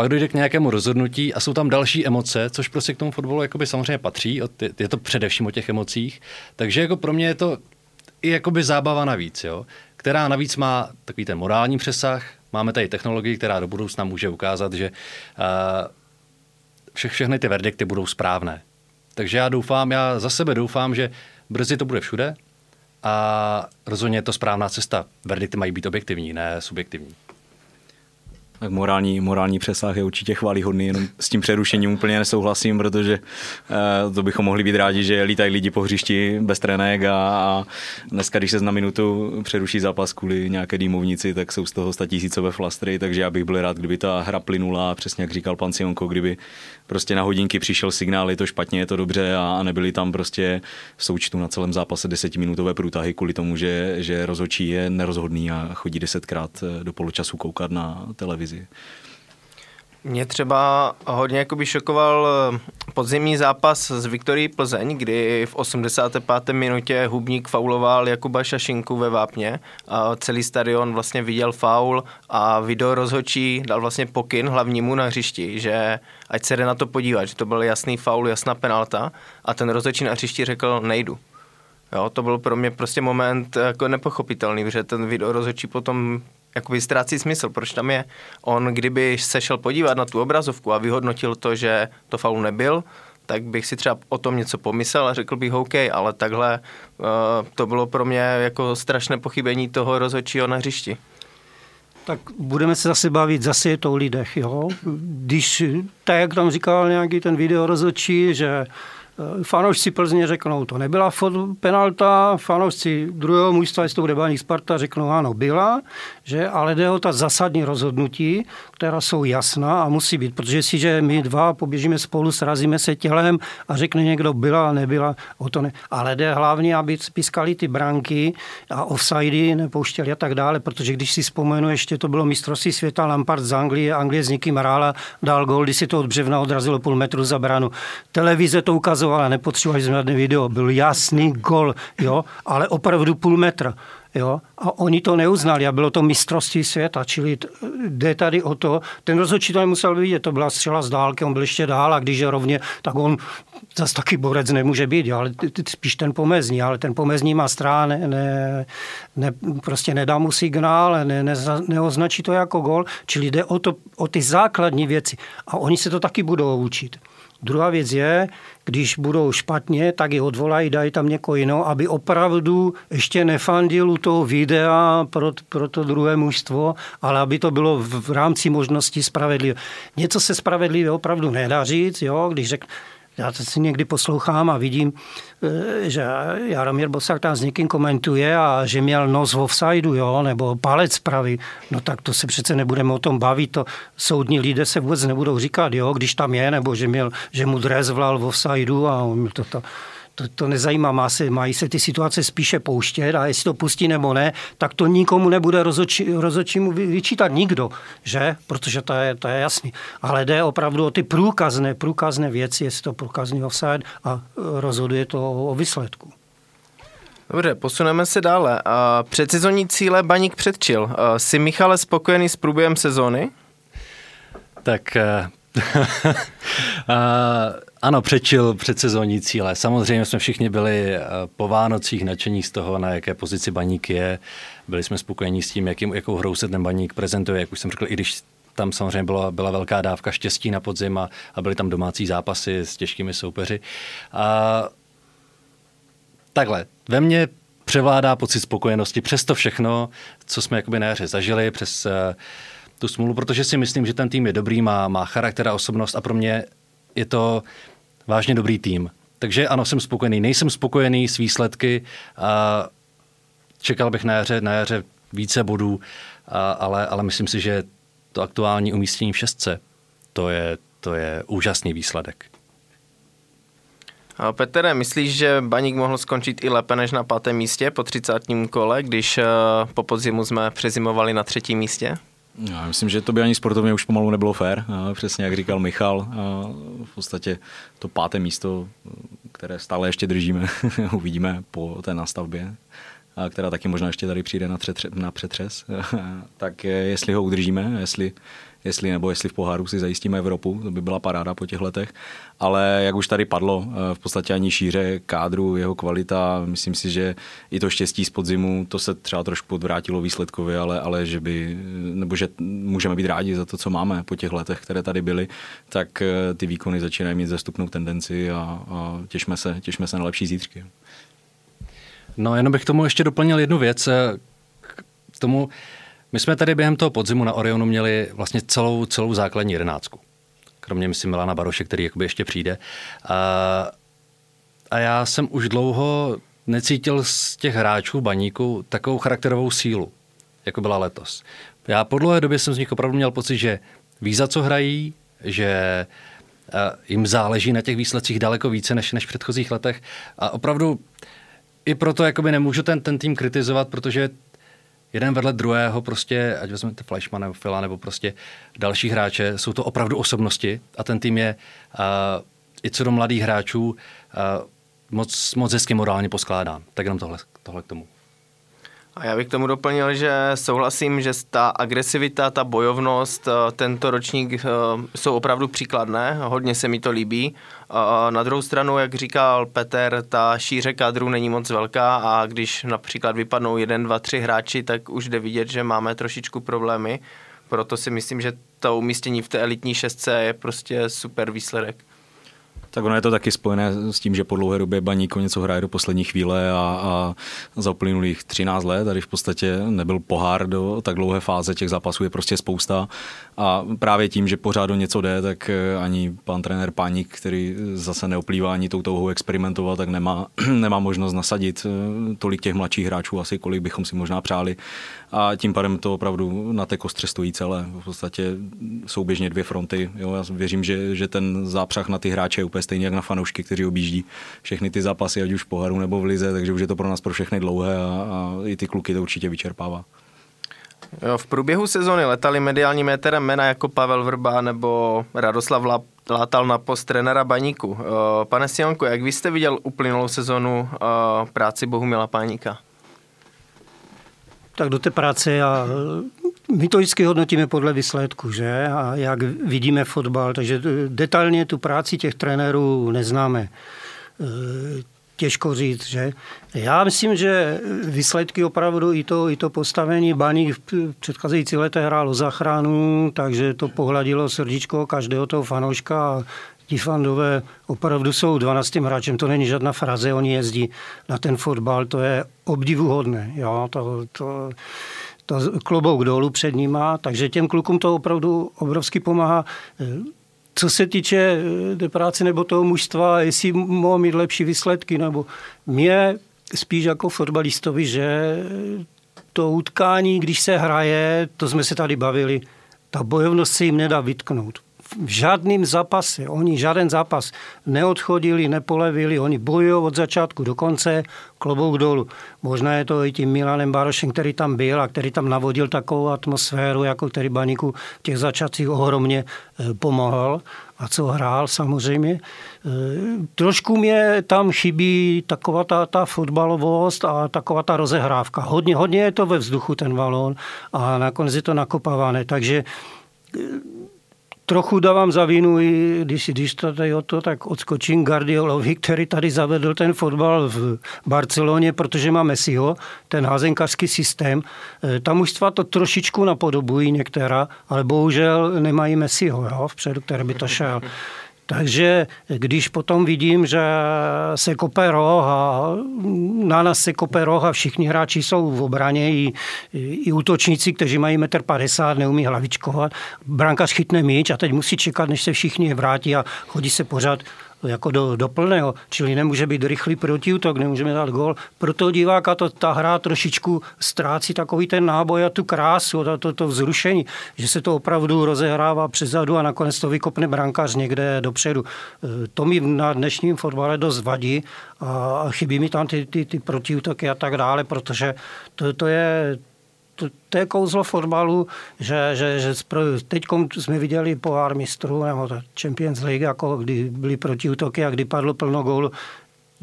pak dojde k nějakému rozhodnutí a jsou tam další emoce, což prostě k tomu fotbalu jakoby samozřejmě patří, je to především o těch emocích, takže jako pro mě je to i jakoby zábava navíc, jo? která navíc má takový ten morální přesah, Máme tady technologii, která do budoucna může ukázat, že eh, vše, všechny ty verdikty budou správné. Takže já doufám, já za sebe doufám, že brzy to bude všude a rozhodně je to správná cesta. Verdikty mají být objektivní, ne subjektivní. Tak morální, morální přesah je určitě chválihodný, jenom s tím přerušením úplně nesouhlasím, protože uh, to bychom mohli být rádi, že lítají lidi po hřišti bez trenek a, a dneska, když se na minutu přeruší zápas kvůli nějaké dýmovnici, tak jsou z toho tisícové flastry, takže já bych byl rád, kdyby ta hra plynula, přesně jak říkal pan Sionko, kdyby prostě na hodinky přišel signál, je to špatně, je to dobře a, a nebyly tam prostě v součtu na celém zápase desetiminutové průtahy kvůli tomu, že, že rozhodčí je nerozhodný a chodí desetkrát eh, do poločasu koukat na televizi televizi. Mě třeba hodně jakoby šokoval eh, podzimní zápas z Viktorii Plzeň, kdy v 85. minutě Hubník fauloval Jakuba Šašinku ve Vápně a celý stadion vlastně viděl faul a video rozhočí dal vlastně pokyn hlavnímu na hřišti, že ať se jde na to podívat, že to byl jasný faul, jasná penalta a ten rozhočí na hřišti řekl nejdu. Jo, to byl pro mě prostě moment jako nepochopitelný, protože ten video rozhočí potom jakoby ztrácí smysl, proč tam je. On, kdyby se šel podívat na tu obrazovku a vyhodnotil to, že to faul nebyl, tak bych si třeba o tom něco pomyslel a řekl bych OK, ale takhle uh, to bylo pro mě jako strašné pochybení toho rozhodčího na hřišti. Tak budeme se zase bavit, zase je to o lidech, jo. Když, tak jak tam říkal nějaký ten video rozhodčí, že Eh, fanoušci Plzně řeknou, to nebyla penalta, fanoušci druhého mužstva, jestli to bude Baník Sparta, řeknou, ano, byla, že, ale jde o ta zásadní rozhodnutí, která jsou jasná a musí být, protože si, že my dva poběžíme spolu, srazíme se tělem a řekne někdo byla, nebyla, o to ne. Ale jde hlavně, aby pískali ty branky a offsidy nepouštěli a tak dále, protože když si vzpomenu, ještě to bylo mistrovství světa Lampard z Anglie, Anglie s někým hrála, dal gol, když si to od břevna odrazilo půl metru za bránu. Televize to ukazovala, nepotřebovali jsme žádné video, byl jasný gol, jo, ale opravdu půl metra. Jo? A oni to neuznali a bylo to mistrovství světa, čili jde tady o to, ten rozhodčí to nemusel vidět, to byla střela z dálky, on byl ještě dál a když je rovně, tak on zase taky borec nemůže být, jo? ale spíš ten pomezní, ale ten pomezní má strán, ne, ne, ne, prostě nedá mu signál, ne, ne, neoznačí to jako gol, čili jde o, to, o ty základní věci a oni se to taky budou učit. Druhá věc je, když budou špatně, tak je odvolají, dají tam někoho jiného, aby opravdu ještě nefandil u toho videa pro, pro to druhé mužstvo, ale aby to bylo v, v rámci možností spravedlivé. Něco se spravedlivě opravdu nedá říct, jo, když řekl, já to si někdy poslouchám a vidím, eh, že Jaromír Bosak tam s někým komentuje a že měl nos v offsideu, jo, nebo palec pravý. No tak to se přece nebudeme o tom bavit, to soudní lidé se vůbec nebudou říkat, jo, když tam je, nebo že, měl, že mu dres vlal v offsideu a on to, to, to, to nezajímá, má se, mají se ty situace spíše pouštět a jestli to pustí nebo ne, tak to nikomu nebude rozhodčí, mu vyčítat nikdo, že? Protože to je, to je jasný. Ale jde opravdu o ty průkazné, průkazné věci, jestli to průkazný offside a rozhoduje to o výsledku. Dobře, posuneme se dále. Předsezonní cíle Baník předčil. Jsi Michale spokojený s průběhem sezóny? Tak eh, ano, přečil předsezónní cíle. Samozřejmě jsme všichni byli eh, po Vánocích nadšení z toho, na jaké pozici baník je. Byli jsme spokojení s tím, jakým, jakou hrou se ten baník prezentuje, jak už jsem řekl, i když tam samozřejmě byla, byla velká dávka štěstí na podzim a, a byly tam domácí zápasy s těžkými soupeři. A takhle, ve mně převládá pocit spokojenosti přes to všechno, co jsme jakoby na jaře zažili, přes uh, tu smůlu, protože si myslím, že ten tým je dobrý, má, má charakter a osobnost a pro mě je to vážně dobrý tým. Takže ano, jsem spokojený. Nejsem spokojený s výsledky a čekal bych na jaře, na jaře více bodů, a, ale, ale myslím si, že to aktuální umístění v šestce, to je, to je úžasný výsledek. A Petere, myslíš, že Baník mohl skončit i lépe než na pátém místě po 30. kole, když eh, po podzimu jsme přezimovali na třetím místě? Já myslím, že to by ani sportovně už pomalu nebylo fér, přesně jak říkal Michal. V podstatě to páté místo, které stále ještě držíme, uvidíme po té nastavbě, která taky možná ještě tady přijde na, třetře, na přetřes, tak jestli ho udržíme, jestli jestli nebo jestli v poháru si zajistíme Evropu, to by byla paráda po těch letech. Ale jak už tady padlo, eh, v podstatě ani šíře kádru, jeho kvalita, myslím si, že i to štěstí z podzimu, to se třeba trošku odvrátilo výsledkově, ale, ale že by, nebo že můžeme být rádi za to, co máme po těch letech, které tady byly, tak eh, ty výkony začínají mít zastupnou tendenci a, a těšme, se, těšme se na lepší zítřky. No, jenom bych tomu ještě doplnil jednu věc. K tomu, my jsme tady během toho podzimu na Orionu měli vlastně celou, celou základní jedenáctku. Kromě, myslím, Milana Baroše, který jakoby ještě přijde. A, a já jsem už dlouho necítil z těch hráčů baníku takovou charakterovou sílu, jako byla letos. Já po dlouhé době jsem z nich opravdu měl pocit, že ví, za co hrají, že jim záleží na těch výsledcích daleko více než, než v předchozích letech. A opravdu i proto jakoby nemůžu ten, ten tým kritizovat, protože jeden vedle druhého prostě, ať vezmete Fleischmann nebo Fila nebo prostě další hráče, jsou to opravdu osobnosti a ten tým je uh, i co do mladých hráčů uh, moc, moc hezky morálně poskládán. Tak jenom tohle, tohle k tomu. A já bych k tomu doplnil, že souhlasím, že ta agresivita, ta bojovnost, eh, tento ročník eh, jsou opravdu příkladné, hodně se mi to líbí. Na druhou stranu, jak říkal Peter, ta šíře kadru není moc velká a když například vypadnou jeden, dva, tři hráči, tak už jde vidět, že máme trošičku problémy. Proto si myslím, že to umístění v té elitní šestce je prostě super výsledek. Tak ono je to taky spojené s tím, že po dlouhé době Baníko něco hraje do poslední chvíle a, a za uplynulých 13 let, tady v podstatě nebyl pohár do tak dlouhé fáze, těch zápasů je prostě spousta a právě tím, že pořád do něco jde, tak eh, ani pan trenér Páník, který zase neoplývá ani tou touhou experimentovat, tak nemá, nemá možnost nasadit eh, tolik těch mladších hráčů, asi kolik bychom si možná přáli a tím pádem to opravdu na té kostře stojí celé. V podstatě souběžně dvě fronty. Jo, já věřím, že, že ten zápřah na ty hráče je úplně stejně jak na fanoušky, kteří objíždí všechny ty zápasy, ať už v poharu nebo v lize, takže už je to pro nás pro všechny dlouhé a, a i ty kluky to určitě vyčerpává. Jo, v průběhu sezony letali mediálním méterem jména jako Pavel Vrba nebo Radoslav Látal na post trenera Baníku. Pane Sionko, jak vy jste viděl uplynulou sezonu práci Bohumila Páníka? tak do té práce a my to vždycky hodnotíme podle výsledku, že? A jak vidíme fotbal, takže detailně tu práci těch trenérů neznáme. E, těžko říct, že? Já myslím, že výsledky opravdu i to, i to postavení baní v předcházející letech hrálo záchranu, takže to pohladilo srdíčko každého toho fanouška a ti fandové opravdu jsou 12. hráčem, to není žádná fraze, oni jezdí na ten fotbal, to je obdivuhodné. Jo, to, to, to klobouk dolů před nima, takže těm klukům to opravdu obrovsky pomáhá. Co se týče eh, té práce nebo toho mužstva, jestli mohou mít lepší výsledky, nebo mě spíš jako fotbalistovi, že to utkání, když se hraje, to jsme se tady bavili, ta bojovnost se jim nedá vytknout v žádným zápase, oni žádný zápas neodchodili, nepolevili, oni bojují od začátku do konce, klobouk dolů. Možná je to i tím Milanem Barošem, který tam byl a který tam navodil takovou atmosféru, jako který Baníku v těch začátcích ohromně eh, pomohl a co hrál samozřejmě. Eh, trošku mě tam chybí taková ta, ta fotbalovost a taková ta rozehrávka. Hodně, hodně je to ve vzduchu ten balón a nakonec je to nakopávané, takže eh, trochu dávám za vinu, když, když to tady o to, tak odskočím Guardiolovi, který tady zavedl ten fotbal v Barceloně, protože má Messiho, ten házenkařský systém. E, tam už to trošičku napodobují některá, ale bohužel nemají Messiho, jo, vpředu, který by to šel. Takže když potom vidím, že se kope roh a na nás se kope roh a všichni hráči jsou v obraně, i, i útočníci, kteří mají 1,50 m, neumí hlavičkovat, brankář chytne míč a teď musí čekat, než se všichni vrátí a chodí se pořád jako do, do plného, čili nemůže být rychlý protiútok, nemůžeme dát gol. Pro toho diváka to, ta hra trošičku ztrácí takový ten náboj a tu krásu, to, to, to vzrušení, že se to opravdu rozehrává přezadu a nakonec to vykopne brankář někde dopředu. E, to mi na dnešním fotbale dost vadí a chybí mi tam ty, ty, ty protiútoky a tak dále, protože to, to je to, to je kouzlo fotbalu, že, že, že teď jsme viděli pohár mistrů nebo Champions League, jako kdy byly protiútoky a kdy padlo plno gólů.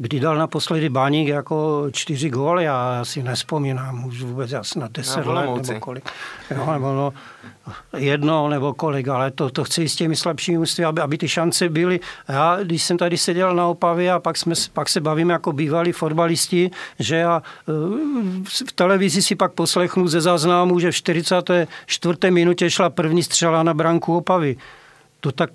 Kdy dal naposledy Báník jako čtyři góly, já si nespomínám, už vůbec asi na deset let nebo kolik. Jo, nebo no, jedno nebo kolik, ale to, to chci s těmi slabšími ústy, aby, aby ty šance byly. Já, když jsem tady seděl na Opavě a pak, jsme, pak se bavím jako bývalí fotbalisti, že já eh, v televizi si pak poslechnu ze záznamu, že v 44. minutě šla první střela na branku Opavy. To tak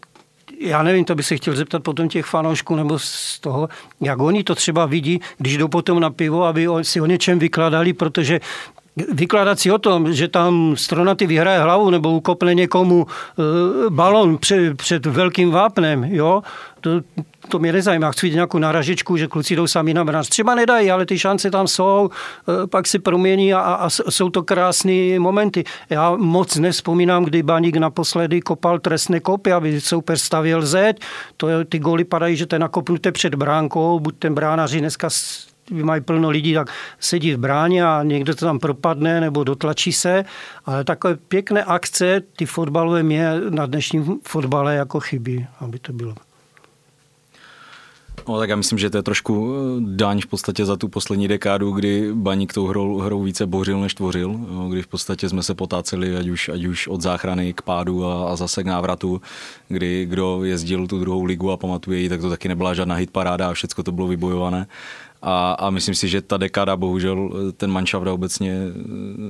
já nevím, to by se chtěl zeptat potom těch fanoušků nebo z toho, jak oni to třeba vidí, když jdou potom na pivo, aby si o něčem vykladali, protože vykládat si o tom, že tam Stronaty vyhraje hlavu nebo ukopne někomu e, balon před, před velkým vápnem, jo, to, to mě nezajímá. Chci vidět nějakou naražičku, že kluci jdou sami na branž. Třeba nedají, ale ty šance tam jsou, e, pak se promění a, a jsou to krásné momenty. Já moc nespomínám, kdy Baník naposledy kopal trestné kopy, aby soupeř stavěl zeď. To, ty góly padají, že to je nakopnuté před bránkou, buď ten bránaři dneska mají plno lidí, tak sedí v bráně a někdo to tam propadne nebo dotlačí se. Ale takové pěkné akce, ty fotbalové mě na dnešním fotbale jako chybí, aby to bylo. No, tak já myslím, že to je trošku eh, daň v podstatě za tu poslední dekádu, kdy Baník tou hrou, hrou více bořil, než tvořil, kdy v podstatě jsme se potáceli, ať už, ať už od záchrany k pádu a, a zase k návratu, kdy kdo jezdil tu druhou ligu a pamatuje ji, tak to taky nebyla žádná hitparáda a všechno to bylo vybojované. A, a myslím si, že ta dekáda bohužel ten manšaft obecně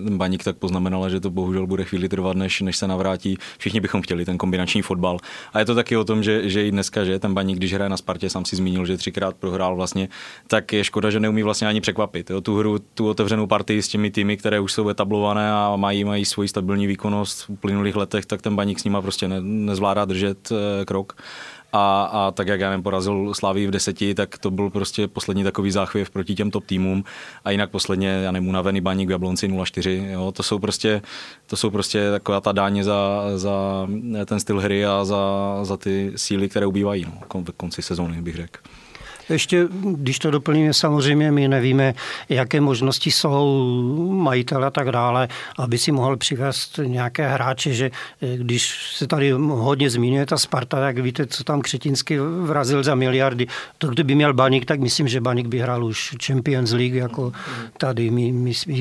ten baník tak poznamenala, že to bohužel bude chvíli trvat, než, než se navrátí. Všichni bychom chtěli ten kombinační fotbal. A je to taky o tom, že, že i dneska, že ten baník, když hraje na Spartě, sám si zmínil, že třikrát prohrál vlastně, tak je škoda, že neumí vlastně ani překvapit. Jo, tu hru, tu otevřenou partii s těmi týmy, které už jsou etablované a mají, mají svoji stabilní výkonnost v uplynulých letech, tak ten baník s nima prostě ne, nezvládá držet eh, krok a, a tak jak já nevím, porazil Slaví v deseti, tak to byl prostě poslední takový záchvěv proti těm top týmům a jinak posledně, já nevím, unavený baník v Jablonci 0-4, jo, to jsou prostě, to jsou prostě taková ta dáně za, za ten styl hry a za, za ty síly, které ubývají no, v konci sezóny, bych řekl. Ještě, když to doplníme, samozřejmě my nevíme, jaké možnosti jsou majitel a tak dále, aby si mohl přivést nějaké hráče, že eh, když se tady hodně zmiňuje ta Sparta, tak víte, co tam Křetinsky vrazil za miliardy. To, kdyby měl Baník, tak myslím, že Baník by hrál už Champions League jako tady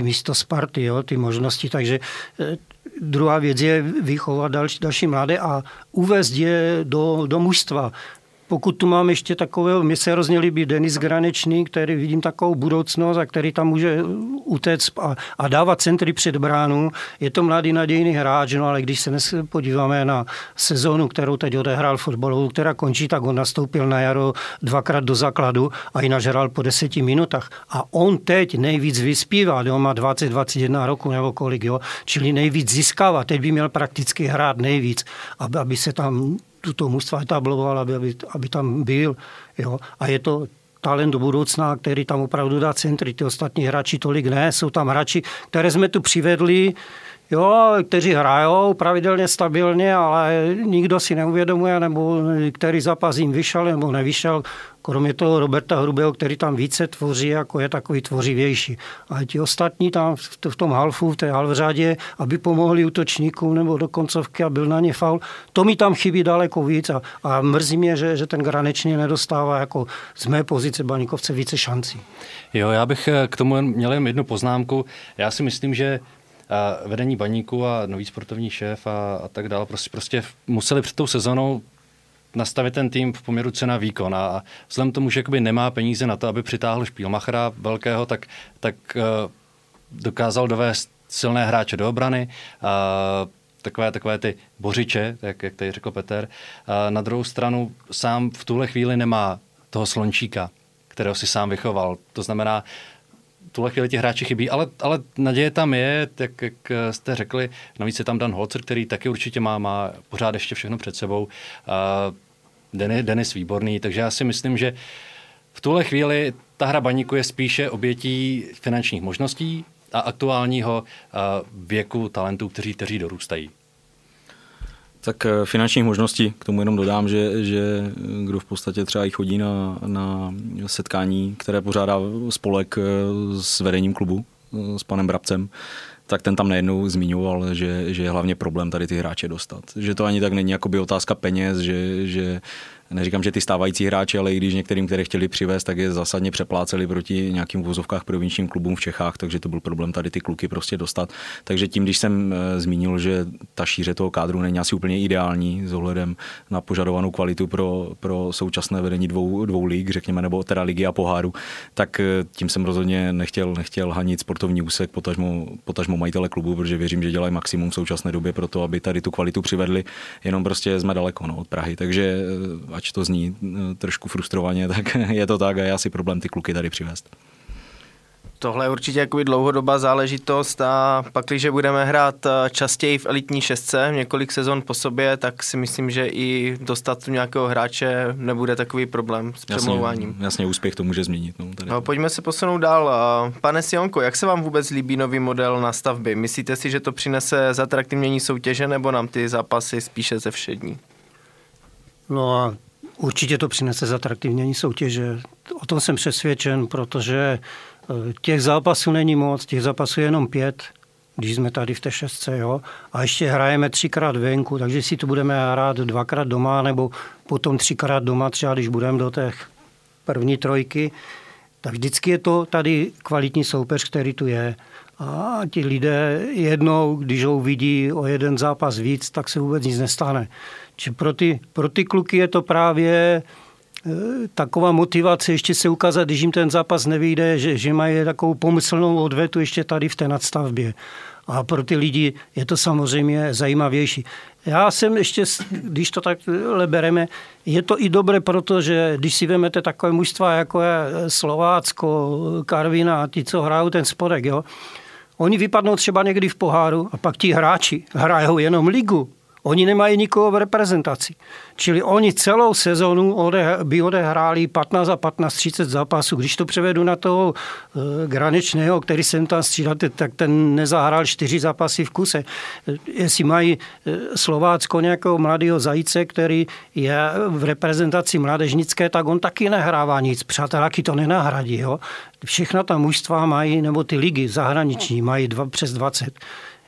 místo Sparty, jo, ty možnosti. Takže eh, Druhá věc je vychovat další, další mladé a uvést je do, do mužstva pokud tu mám ještě takového, mě se hrozně líbí Denis Granečný, který vidím takovou budoucnost a který tam může utéct a, a dávat centry před bránu. Je to mladý nadějný hráč, no ale když se dnes podíváme na sezónu, kterou teď odehrál fotbalovou, která končí, tak on nastoupil na jaro dvakrát do základu a jinak hrál po deseti minutách. A on teď nejvíc vyspívá, on má 20-21 roku nebo kolik, jo, čili nejvíc získává. Teď by měl prakticky hrát nejvíc, aby, aby se tam tuto mužstva etabloval, aby, aby, aby tam byl. Jo. A je to talent do budoucna, který tam opravdu dá centry. Ty ostatní hráči tolik ne. Jsou tam hráči, které jsme tu přivedli, jo, kteří hrajou pravidelně, stabilně, ale nikdo si neuvědomuje, nebo který zápas jim vyšel nebo nevyšel. Kromě toho Roberta Hrubého, který tam více tvoří, jako je takový tvořivější. A ti ostatní tam v tom halfu, v té halvřádě, aby pomohli útočníkům nebo do koncovky a byl na ně faul, to mi tam chybí daleko víc a, a mrzí mě, že, že ten Granečný nedostává jako z mé pozice Baníkovce více šancí. Jo, já bych eh, k tomu měl jen jednu poznámku. Já si myslím, že a vedení baníku a nový sportovní šéf a, a tak dále prostě, prostě museli před tou sezonou nastavit ten tým v poměru cena výkon a vzhledem tomu, že jakoby nemá peníze na to, aby přitáhl špílmachra velkého, tak, tak uh, dokázal dovést silné hráče do obrany, uh, takové, takové ty bořiče, jak, jak tady řekl Peter. Uh, na druhou stranu sám v tuhle chvíli nemá toho slončíka, kterého si sám vychoval. To znamená, tuhle chvíli ti hráči chybí, ale, ale naděje tam je, jak, jak jste řekli, navíc je tam Dan Holzer, který taky určitě má, má pořád ještě všechno před sebou. Uh, Denis, Denis výborný, takže já si myslím, že v tuhle chvíli ta hra baníku je spíše obětí finančních možností a aktuálního uh, věku talentů, kteří, kteří dorůstají. Tak eh, finančních možností, k tomu jenom dodám, že, že kdo v podstatě třeba i chodí na, na setkání, které pořádá spolek eh, s vedením klubu, eh, s panem Brabcem, tak ten tam nejednou zmiňoval, že, že je hlavně problém tady ty hráče dostat. Že to ani tak není jakoby otázka peněz, že, že neříkám, že ty stávající hráči, ale i když některým, které chtěli přivést, tak je zásadně přepláceli proti nějakým vozovkách provinčním klubům v Čechách, takže to byl problém tady ty kluky prostě dostat. Takže tím, když jsem eh, zmínil, že ta šíře toho kádru není asi úplně ideální s ohledem na požadovanou kvalitu pro, pro současné vedení dvou, dvou lig, řekněme, nebo teda ligy a poháru, tak eh, tím jsem rozhodně nechtěl, nechtěl hanit sportovní úsek, potažmo, potažmo majitele klubu, protože věřím, že dělají maximum v současné době pro to, aby tady tu kvalitu přivedli, jenom prostě jsme daleko no, od Prahy, takže ať to zní trošku frustrovaně, tak je to tak a já si problém ty kluky tady přivést tohle je určitě jakoby dlouhodobá záležitost a pak, když budeme hrát eh, častěji v elitní šestce, několik sezon po sobě, tak si myslím, že i dostat tu nějakého hráče nebude takový problém s přemlouváním. Jasně, jasně úspěch to může změnit. No, tady. No, pojďme se posunout dál. Eh, pane Sionko, jak se vám vůbec líbí nový model na stavby? Myslíte si, že to přinese zatraktivnění soutěže nebo nám ty zápasy spíše ze všední? No a určitě to přinese zatraktivnění soutěže. O tom jsem přesvědčen, protože Těch zápasů není moc, těch zápasů je jenom pět, když jsme tady v té šestce, jo. A ještě hrajeme třikrát venku, takže si to budeme hrát dvakrát doma, nebo potom třikrát doma, třeba když budeme do těch první trojky. Tak vždycky je to tady kvalitní soupeř, který tu je. A ti lidé jednou, když ho vidí o jeden zápas víc, tak se vůbec nic nestane. Či pro ty, pro ty kluky je to právě Eh, taková motivace ještě se ukázat, když jim ten zápas nevyjde, že, že mají takovou pomyslnou odvetu ještě tady v té nadstavbě. A pro ty lidi je to samozřejmě zajímavější. Já jsem ještě, když to tak bereme, je to i dobré, protože když si vezmete takové mužstva, jako je Slovácko, Karvina a ti, co hrajou ten spodek, jo, oni vypadnou třeba někdy v poháru a pak ti hráči hrajou jenom ligu Oni nemají nikoho v reprezentaci. Čili oni celou sezonu by odehráli 15 a 15, 30 zápasů. Když to převedu na toho eh, Granečného, který jsem tam střídal, tak ten nezahrál čtyři zápasy v kuse. Eh, jestli mají eh, Slovácko nějakého mladého zajíce, který je v reprezentaci mládežnické, tak on taky nehrává nic. Přáteláky to nenahradí. Jo? Všechna ta mužstva mají, nebo ty ligy zahraniční mají dva, přes 20.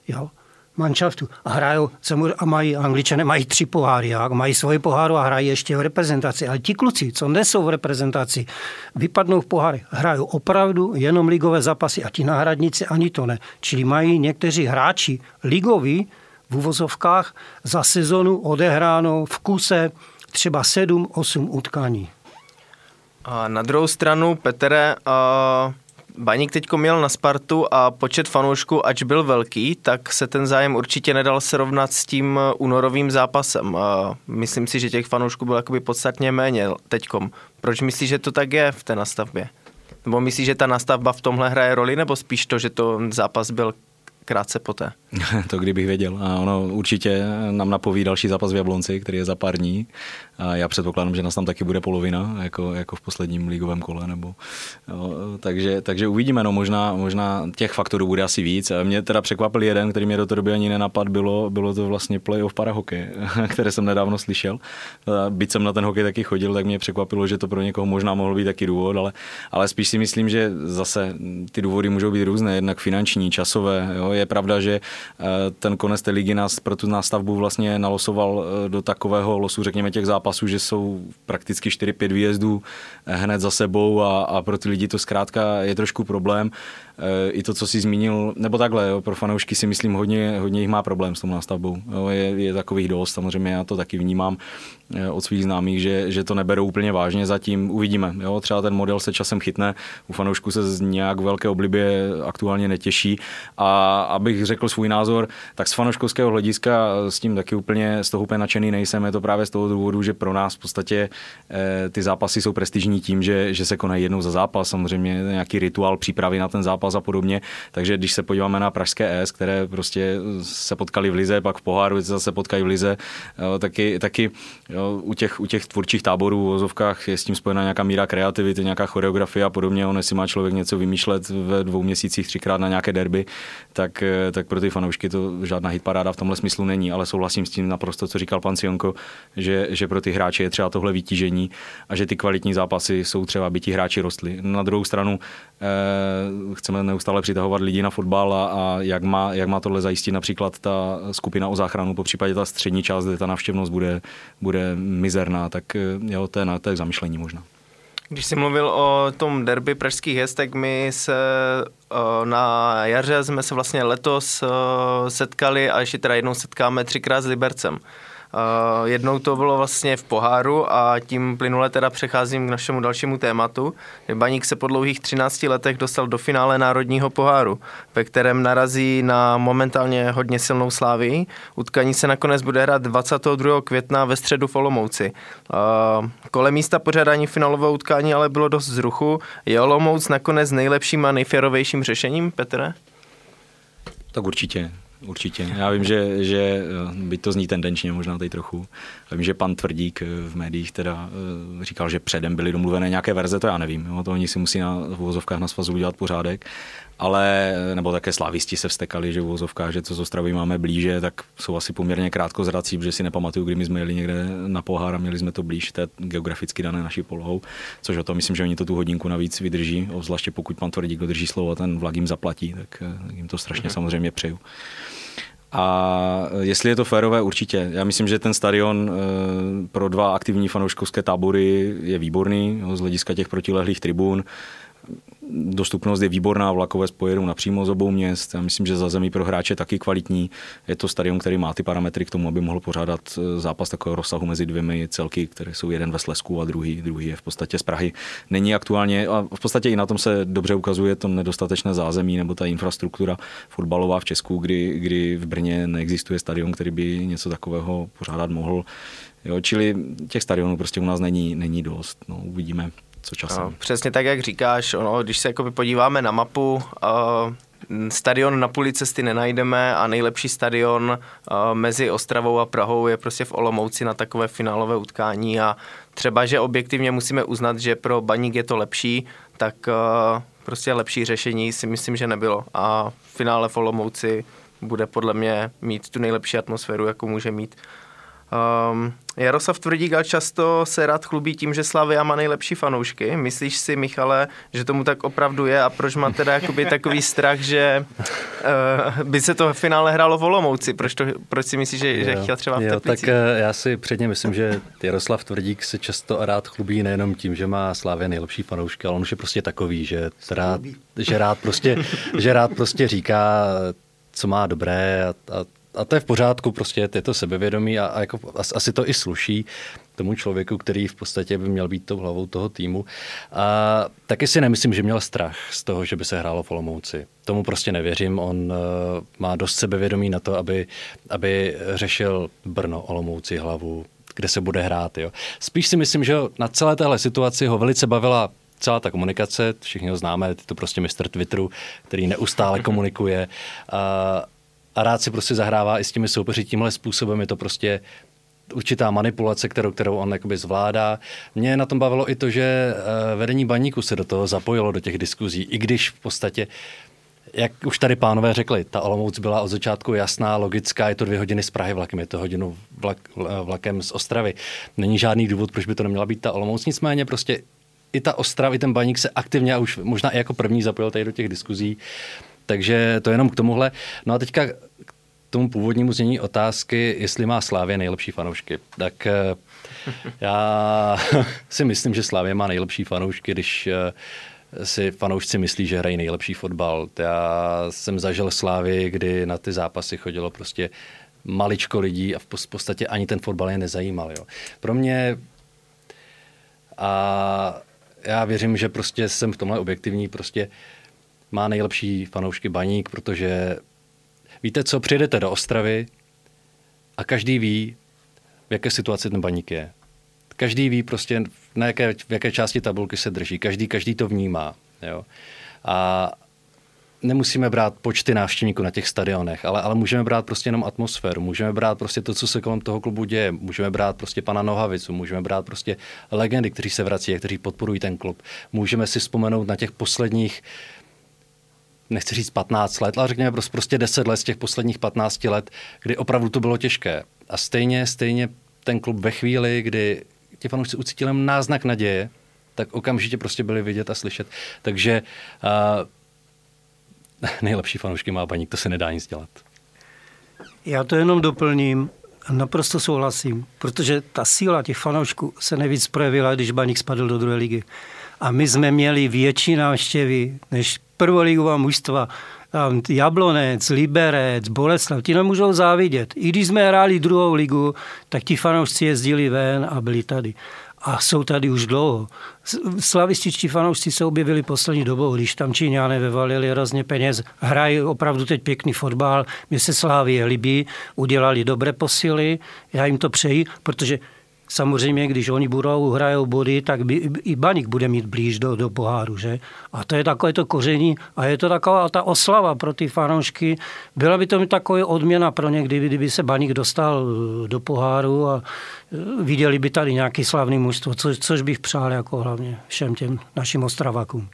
Jo? Manšaftu a hrajou, a mají, angličané mají tři poháry, a mají svoji poháru a hrají ještě v reprezentaci. Ale ti kluci, co nesou v reprezentaci, vypadnou v poháry, hrajou opravdu jenom ligové zápasy a ti náhradníci ani to ne. Čili mají někteří hráči ligoví v uvozovkách za sezonu odehráno v kuse třeba 7-8 utkání. A na druhou stranu, Petere, uh Baník teď měl na Spartu a počet fanoušků, ač byl velký, tak se ten zájem určitě nedal srovnat s tím únorovým zápasem. Myslím si, že těch fanoušků bylo jakoby podstatně méně teďkom. Proč myslíš, že to tak je v té nastavbě? Nebo myslíš, že ta nastavba v tomhle hraje roli, nebo spíš to, že to zápas byl krátce poté. to kdybych věděl. A ono určitě nám napoví další zápas v Jablonci, který je za pár dní. A já předpokládám, že nás tam taky bude polovina, jako, jako v posledním ligovém kole. Nebo, jo, takže, takže uvidíme, no, možná, možná těch faktorů bude asi víc. A mě teda překvapil jeden, který mě do té doby ani nenapad, bylo, bylo to vlastně playoff parahokej, které jsem nedávno slyšel. Byť jsem na ten hokej taky chodil, tak mě překvapilo, že to pro někoho možná mohl být taky důvod, ale, ale spíš si myslím, že zase ty důvody můžou být různé, jednak finanční, časové. Jo. Je pravda, že eh, ten konec té ligy nás pro tu nástavbu vlastně nalosoval eh, do takového losu, řekněme, těch zápasů zápasů, že jsou prakticky 4-5 výjezdů hned za sebou a, a pro ty lidi to zkrátka je trošku problém. E, I to, co si zmínil, nebo takhle, jo, pro fanoušky si myslím, hodně, hodně jich má problém s tou nástavbou. Jo, je, je takových dost, samozřejmě já to taky vnímám e, od svých známých, že, že to neberou úplně vážně, zatím uvidíme. Jo, třeba ten model se časem chytne, u fanoušků se z nějak velké oblibě aktuálně netěší a abych řekl svůj názor, tak z fanouškovského hlediska s tím taky úplně z toho úplně nadšený nejsem, je to právě z toho důvodu, že pro nás v podstatě e, ty zápasy jsou prestižní tím, že, že se konají jednou za zápas, samozřejmě nějaký rituál přípravy na ten zápas zápas a podobně. Takže když se podíváme na pražské ES, které prostě se potkali v Lize, pak v poháru se zase potkají v Lize, taky, taky u, těch, u těch tvůrčích táborů v vozovkách je s tím spojena nějaká míra kreativity, nějaká choreografie a podobně. On si má člověk něco vymýšlet ve dvou měsících třikrát na nějaké derby, tak, tak pro ty fanoušky to žádná hitparáda v tomhle smyslu není, ale souhlasím s tím naprosto, co říkal pan Sionko, že, že pro ty hráče je třeba tohle vytížení a že ty kvalitní zápasy jsou třeba, aby ti hráči rostli. Na druhou stranu eh, chceme chceme neustále přitahovat lidi na fotbal a, a jak, má, jak má tohle zajistit například ta skupina o záchranu, po případě ta střední část, kde ta návštěvnost bude, bude mizerná, tak eh, jo, to je, na, to je zamýšlení možná. Když jsi mluvil o tom derby pražských hest, tak my se eh, na jaře jsme se vlastně letos eh, setkali a ještě teda jednou setkáme třikrát s Libercem. Uh, jednou to bylo vlastně v poháru a tím plynule teda přecházím k našemu dalšímu tématu. Baník se po dlouhých 13 letech dostal do finále Národního poháru, ve kterém narazí na momentálně hodně silnou slávy. Utkání se nakonec bude hrát 22. května ve středu v Olomouci. Uh, kolem místa pořádání finálového utkání ale bylo dost zruchu. Je Olomouc nakonec nejlepším a nejférovějším řešením, Petre? Tak určitě. Určitě. Já vím, že, že eh, by to zní tendenčně možná tady trochu. Vím, že pan Tvrdík eh, v médiích teda eh, říkal, že předem byly domluvené nějaké verze, to já nevím. Jo? To oni si musí na vozovkách na svazu udělat pořádek ale nebo také slavisti se vstekali, že v vozovkách, že co z Ostravy máme blíže, tak jsou asi poměrně krátko zrací, protože si nepamatuju, kdy my jsme jeli někde na pohár a měli jsme to blíž, je geograficky dané naší polohou, což o to myslím, že oni to tu hodinku navíc vydrží, obzvláště pokud pan Tvrdík dodrží slovo a ten vlak jim zaplatí, tak jim to strašně mhm. samozřejmě přeju. A jestli je to férové, určitě. Já myslím, že ten stadion eh, pro dva aktivní fanouškovské tábory je výborný z hlediska těch protilehlých tribun dostupnost je výborná, vlakové spoje jedou napřímo z obou měst. Já myslím, že za zemí pro hráče taky kvalitní. Je to stadion, který má ty parametry k tomu, aby mohl pořádat eh, zápas takového rozsahu mezi dvěmi celky, které jsou jeden ve Slesku a druhý, druhý je v podstatě z Prahy. Není aktuálně, a v podstatě i na tom se dobře ukazuje to nedostatečné zázemí nebo ta infrastruktura fotbalová v Česku, kdy, kdy v Brně neexistuje stadion, který by něco takového pořádat mohl. Jo, čili těch stadionů prostě u nás není, není dost. No, uvidíme, co časem. No, přesně tak, jak říkáš, ono, když se podíváme na mapu, uh, stadion na půli cesty nenajdeme a nejlepší stadion uh, mezi Ostravou a Prahou je prostě v Olomouci na takové finálové utkání a třeba, že objektivně musíme uznat, že pro Baník je to lepší, tak uh, prostě lepší řešení si myslím, že nebylo a v finále v Olomouci bude podle mě mít tu nejlepší atmosféru, jakou může mít. Um, Jaroslav Tvrdík ale často se rád chlubí tím, že Slavia má nejlepší fanoušky. Myslíš si, Michale, že tomu tak opravdu je a proč má teda jakoby takový strach, že uh, by se to v finále hrálo v Olomouci? Proč, to, proč si myslíš, že, že chtěl třeba v jo, Tak uh, já si předně myslím, že Jaroslav Tvrdík se často a rád chlubí nejenom tím, že má Slavia nejlepší fanoušky, ale on už je prostě takový, že rád, že rád prostě, že rád prostě říká, co má dobré a, a a to je v pořádku, prostě je to sebevědomí a, a jako asi to i sluší tomu člověku, který v podstatě by měl být tou hlavou toho týmu. A taky si nemyslím, že měl strach z toho, že by se hrálo v Olomouci. Tomu prostě nevěřím. On uh, má dost sebevědomí na to, aby, aby řešil Brno, Olomouci, hlavu, kde se bude hrát. Jo. Spíš si myslím, že na celé téhle situaci ho velice bavila celá ta komunikace, všichni ho známe, je to prostě mistr Twitteru, který neustále komunikuje. A, a rád si prostě zahrává i s těmi soupeři tímhle způsobem. Je to prostě určitá manipulace, kterou, kterou on jakoby zvládá. Mě na tom bavilo i to, že eh, vedení baníku se do toho zapojilo, do těch diskuzí, i když v podstatě jak už tady pánové řekli, ta Olomouc byla od začátku jasná, logická, je to dvě hodiny z Prahy vlakem, je to hodinu vlak, vlakem z Ostravy. Není žádný důvod, proč by to neměla být ta Olomouc, nicméně prostě i ta Ostrava, i ten baník se aktivně a už možná i jako první zapojil tady do těch diskuzí. Takže to jenom k tomuhle. No a teďka k tomu původnímu znění otázky, jestli má Slávě nejlepší fanoušky. Tak eh, já si myslím, že Slávě má nejlepší fanoušky, když eh, si fanoušci myslí, že hrají nejlepší fotbal. Já jsem zažil Slávy, kdy na ty zápasy chodilo prostě maličko lidí a v podstatě ani ten fotbal je nezajímal. Jo. Pro mě a já věřím, že prostě jsem v tomhle objektivní, prostě má nejlepší fanoušky baník, protože víte co, přijedete do Ostravy a každý ví, v jaké situaci ten baník je. Každý ví prostě, na jaké, v jaké části tabulky se drží. Každý, každý to vnímá. Jo. A nemusíme brát počty návštěvníků na těch stadionech, ale, ale můžeme brát prostě jenom atmosféru, můžeme brát prostě to, co se kolem toho klubu děje, můžeme brát prostě pana Nohavicu, můžeme brát prostě legendy, kteří se vrací a kteří podporují ten klub. Můžeme si vzpomenout na těch posledních nechci říct 15 let, ale řekněme prostě 10 let z těch posledních 15 let, kdy opravdu to bylo těžké. A stejně, stejně ten klub ve chvíli, kdy ti fanoušci ucítili náznak naděje, tak okamžitě prostě byli vidět a slyšet. Takže uh, nejlepší fanoušky má baník, to se nedá nic dělat. Já to jenom doplním. Naprosto souhlasím, protože ta síla těch fanoušků se nejvíc projevila, když Baník spadl do druhé ligy. A my jsme měli větší návštěvy než prvoligová mužstva. Jablonec, Liberec, Boleslav, ti nemůžou závidět. I když jsme hráli druhou ligu, tak ti fanoušci jezdili ven a byli tady. A jsou tady už dlouho. Slavističtí fanoušci se objevili poslední dobou, když tam Číňané vyvalili hrozně peněz, hrají opravdu teď pěkný fotbal, mě se Slávě líbí, udělali dobré posily, já jim to přeji, protože Samozřejmě, když oni budou hrajou body, tak by, i Baník bude mít blíž do, do poháru, že? A to je takové to koření a je to taková ta oslava pro ty fanoušky. Byla by to mi taková odměna pro ně, kdyby, kdyby se Baník dostal do poháru a eh, viděli by tady nějaký slavný mužstvo, co, což bych přál jako hlavně všem těm našim Ostravakům.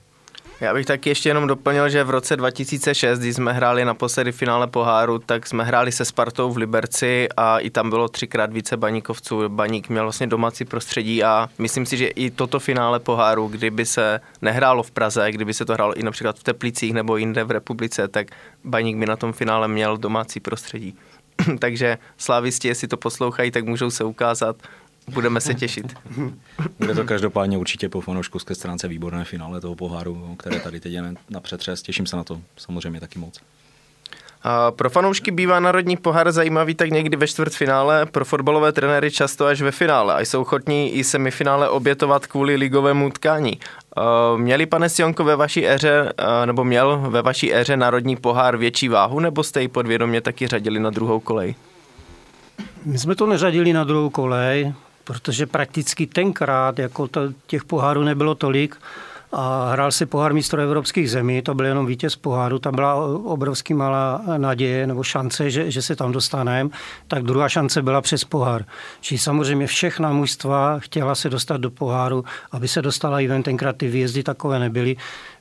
Já bych taky ještě jenom doplnil, že v roce 2006, kdy jsme hráli naposledy finále poháru, tak jsme hráli se Spartou v Liberci a i tam bylo třikrát více baníkovců. Baník měl vlastně domácí prostředí a myslím si, že i toto finále poháru, kdyby se nehrálo v Praze, kdyby se to hrálo i například v Teplicích nebo jinde v republice, tak Baník by na tom finále měl domácí prostředí. Takže slávisti, jestli to poslouchají, tak můžou se ukázat Budeme se těšit. Bude to každopádně určitě po fanouškovské stránce výborné finále toho poháru, které tady teď je na přetřes. Těším se na to samozřejmě taky moc. A pro fanoušky bývá národní pohár zajímavý tak někdy ve čtvrtfinále, pro fotbalové trenéry často až ve finále a jsou ochotní i semifinále obětovat kvůli ligovému utkání. Měli, pane Sionko, ve vaší éře, nebo měl ve vaší éře národní pohár větší váhu, nebo jste ji podvědomě taky řadili na druhou kolej? My jsme to neřadili na druhou kolej, protože prakticky tenkrát jako to, těch pohárů nebylo tolik a hrál se pohár evropských zemí, to byl jenom vítěz poháru, tam byla obrovský malá naděje nebo šance, že, že se tam dostaneme, tak druhá šance byla přes pohár. Čili samozřejmě všechna mužstva chtěla se dostat do poháru, aby se dostala i ven, tenkrát ty výjezdy takové nebyly.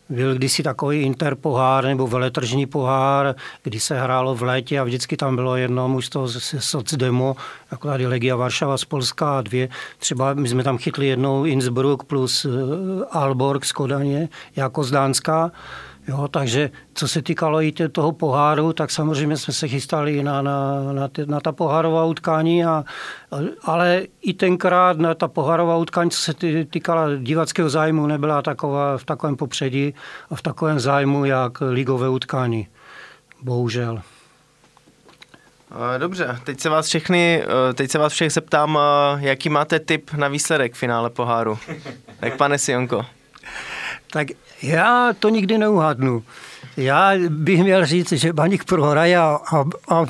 Byl kdysi takový interpohár nebo veletržní pohár, kdy se hrálo v létě a vždycky tam bylo jedno mužstvo z Socdemo, jako tady Legia Varšava z Polska a dvě. Třeba my jsme tam chytli jednou Innsbruck plus eh, Alborg z Kodaně, jako z Dánska. Jo, takže co se týkalo i toho poháru, tak samozřejmě jsme se chystali na, na, na, ty, na ta pohárová utkání, a, ale i tenkrát na ta pohárová utkání, co se týkala divackého zájmu, nebyla taková v takovém popředí a v takovém zájmu, jak ligové utkání. Bohužel. Dobře, teď se vás všechny, eh, teď se vás všech zeptám, eh, jaký máte tip na výsledek finále poháru. Tak pane Sionko. Tak já to nikdy neuhadnu. Já bych měl říct, že Baník prohraje a, a, a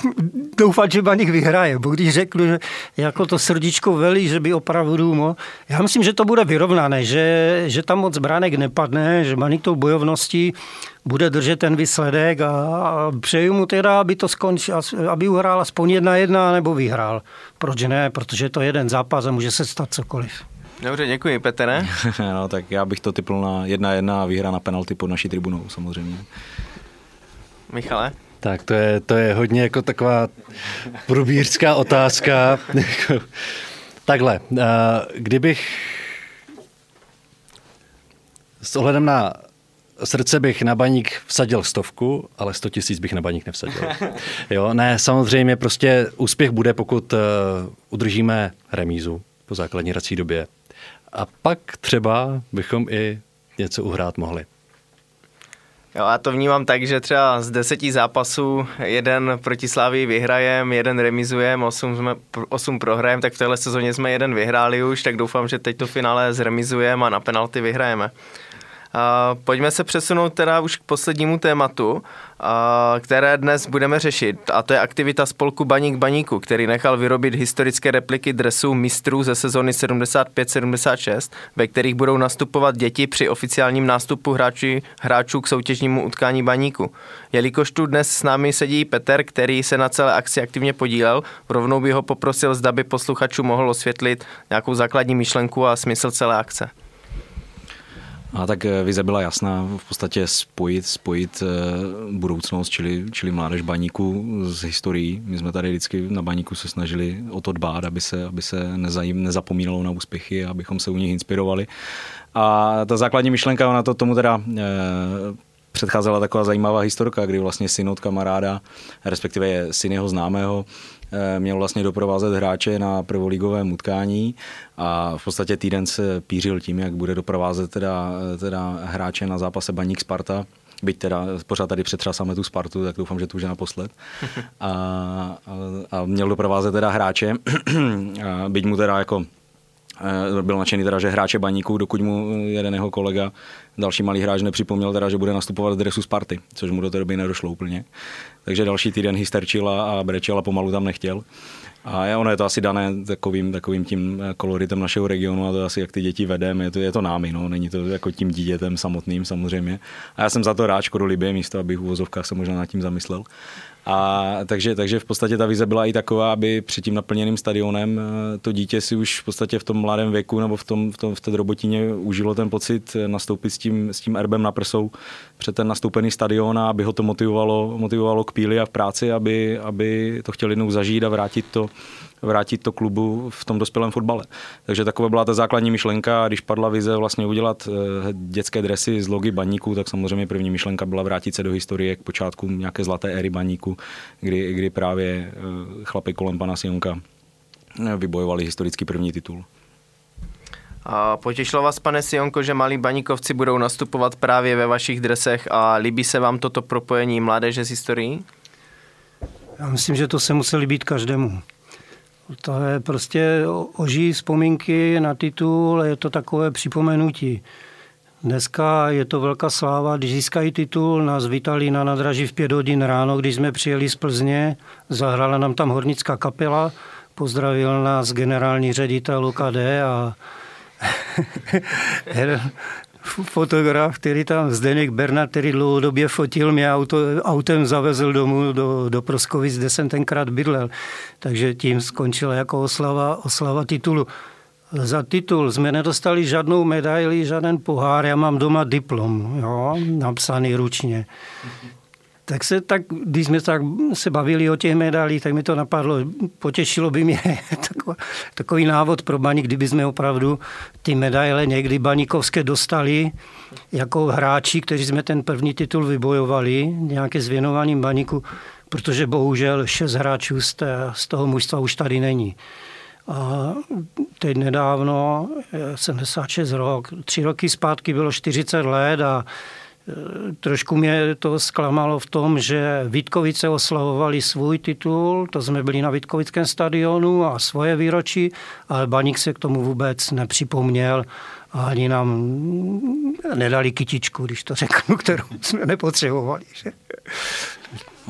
doufat, že Baník vyhraje. Bo když řeknu, že jako to srdíčko velí, že by opravdu mohl. Já myslím, že to bude vyrovnané, že, že tam moc bránek nepadne, že Baník tou bojovností bude držet ten výsledek a, a přeju mu teda, aby to skončil, aby uhrál aspoň jedna jedna nebo vyhrál. Proč ne? Protože je to jeden zápas a může se stát cokoliv. Dobře, děkuji, Petere. no, tak já bych to typl na jedna jedna a výhra na penalty pod naší tribunou samozřejmě. Michale? Tak to je, to je hodně jako taková průbířská otázka. Takhle, eh, kdybych s ohledem na srdce bych na baník vsadil stovku, ale sto tisíc bych na baník nevsadil. Jo, ne, samozřejmě prostě úspěch bude, pokud uh, udržíme remízu po základní rací době. A pak třeba bychom i něco uhrát mohli. Jo, já to vnímám tak, že třeba z deseti zápasů jeden proti Slávii vyhrajem, jeden remizujeme, osm, jsme, osm prohrajem, tak v téhle sezóně jsme jeden vyhráli už, tak doufám, že teď to finále zremizujeme a na penalty vyhrajeme. Pojďme se přesunout teda už k poslednímu tématu, které dnes budeme řešit. A to je aktivita spolku Baník Baníku, který nechal vyrobit historické repliky dresů mistrů ze sezony 75-76, ve kterých budou nastupovat děti při oficiálním nástupu hráči, hráčů k soutěžnímu utkání Baníku. Jelikož tu dnes s námi sedí Petr, který se na celé akci aktivně podílel, rovnou by ho poprosil, zda by posluchačů mohl osvětlit nějakou základní myšlenku a smysl celé akce. A tak eh, vize byla jasná, v podstatě spojit, spojit eh, budoucnost, čili, čili mládež baníku s historií. My jsme tady vždycky na baníku se snažili o to dbát, aby se, aby se nezajím, nezapomínalo na úspěchy, abychom se u nich inspirovali. A ta základní myšlenka, ona to tomu teda e, předcházela taková zajímavá historka, kdy vlastně syn od kamaráda, respektive syn jeho známého, Eh, měl vlastně doprovázet hráče na prvoligovém utkání a v podstatě týden se pířil tím, jak bude doprovázet teda, teda hráče na zápase Baník Sparta byť teda pořád tady přetřásáme tu Spartu, tak doufám, že to už je naposled. A, a, a měl doprovázet teda hráče, a byť mu teda jako Eh, byl nadšený teda, že hráče baníků, dokud mu jeden jeho kolega, další malý hráč nepřipomněl teda, že bude nastupovat v dresu Sparty, což mu do té doby nedošlo úplně. Takže další týden hysterčil a brečel a pomalu tam nechtěl. A je, ono je to asi dané takovým, takovým tím koloritem našeho regionu a to asi jak ty děti vedeme, je to, je to námi, no. není to jako tím dítětem samotným samozřejmě. A já jsem za to rád, škodolibě místo, abych v uvozovkách se možná nad tím zamyslel. A takže, takže v podstatě ta vize byla i taková, aby před tím naplněným stadionem eh, to dítě si už v podstatě v tom mladém věku nebo v, tom, v, tom, v té robotině užilo ten pocit eh, nastoupit s tím, s tím erbem na prsou před ten nastoupený stadion a aby ho to motivovalo, motivovalo k píli a v práci, aby, aby to chtěl jednou zažít a vrátit to vrátit to klubu v tom dospělém fotbale. Takže taková byla ta základní myšlenka. Když padla vize vlastně udělat eh, dětské dresy z logy baníků, tak samozřejmě první myšlenka byla vrátit se do historie k počátku nějaké zlaté éry baníku, kdy, kdy právě eh, chlapy kolem pana Sionka eh, vybojovali historický první titul. A potěšilo vás, pane Sionko, že malí baníkovci budou nastupovat právě ve vašich dresech a líbí se vám toto propojení mládeže s historií? Já myslím, že to se museli být každému. To je prostě oží vzpomínky na titul, je to takové připomenutí. Dneska je to velká sláva, když získají titul, nás vítali na nadraží v pět hodin ráno, když jsme přijeli z Plzně, zahrála nám tam hornická kapela, pozdravil nás generální ředitel UKD a fotograf, který tam, Zdeněk Bernard, který dlouhodobě fotil, mě auto, autem zavezl domů do, do Proskovic, kde jsem tenkrát bydlel. Takže tím skončila jako oslava, oslava titulu. Za titul jsme nedostali žádnou medaili, žádný pohár, já mám doma diplom, jo, napsaný ručně. Tak se tak, když jsme tak se bavili o těch medálích, tak mi to napadlo, potěšilo by mě takový, takový návod pro baník, kdyby jsme opravdu ty medaile někdy baníkovské dostali jako hráči, kteří jsme ten první titul vybojovali, nějaké zvěnovaním baníku, protože bohužel šest hráčů z, té, z toho mužstva už tady není. A teď nedávno, 76 rok, tři roky zpátky bylo 40 let a Trošku mě to zklamalo v tom, že Vítkovice oslavovali svůj titul, to jsme byli na Vítkovickém stadionu a svoje výročí, ale Baník se k tomu vůbec nepřipomněl a ani nám nedali kytičku, když to řeknu, kterou jsme nepotřebovali. Že?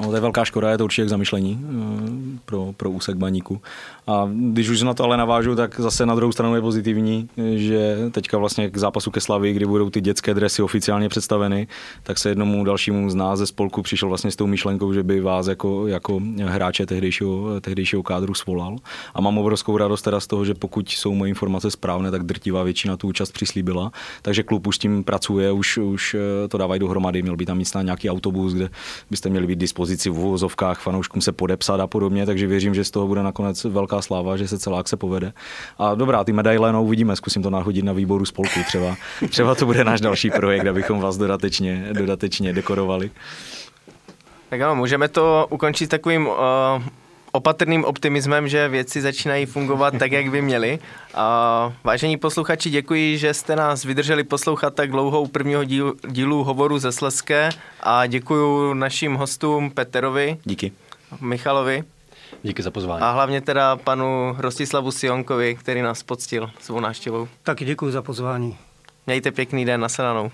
No, to je velká škoda, je to určitě k zamyšlení eh, pro, pro úsek baníku. A když už na to ale navážu, tak zase na druhou stranu je pozitivní, že teďka vlastně k zápasu ke Slavii, kdy budou ty dětské dresy oficiálně představeny, tak se jednomu dalšímu z nás ze spolku přišel vlastně s tou myšlenkou, že by vás jako, jako hráče tehdejšího, tehdejšího kádru svolal. A mám obrovskou radost teda z toho, že pokud jsou moje informace správné, tak drtivá většina tu účast přislíbila. Takže klub už s tím pracuje, už, už eh, to dávají dohromady, měl by tam mít nějaký autobus, kde byste měli být dispozici v uvozovkách fanouškům se podepsat a podobně, takže věřím, že z toho bude nakonec velká sláva, že se celá akce povede. A dobrá, ty medaile, no uvidíme, zkusím to nahodit na výboru spolku třeba. Třeba to bude náš další projekt, abychom vás dodatečně, dodatečně dekorovali. Tak ano, můžeme to ukončit takovým uh, opatrným optimismem, že věci začínají fungovat tak, jak by měly. A vážení posluchači, děkuji, že jste nás vydrželi poslouchat tak dlouhou prvního dílu, dílu hovoru ze Sleské a děkuji našim hostům Peterovi. Díky. Michalovi. Díky za pozvání. A hlavně teda panu Rostislavu Sionkovi, který nás poctil svou návštěvou. Taky děkuji za pozvání. Mějte pěkný den, nasledanou.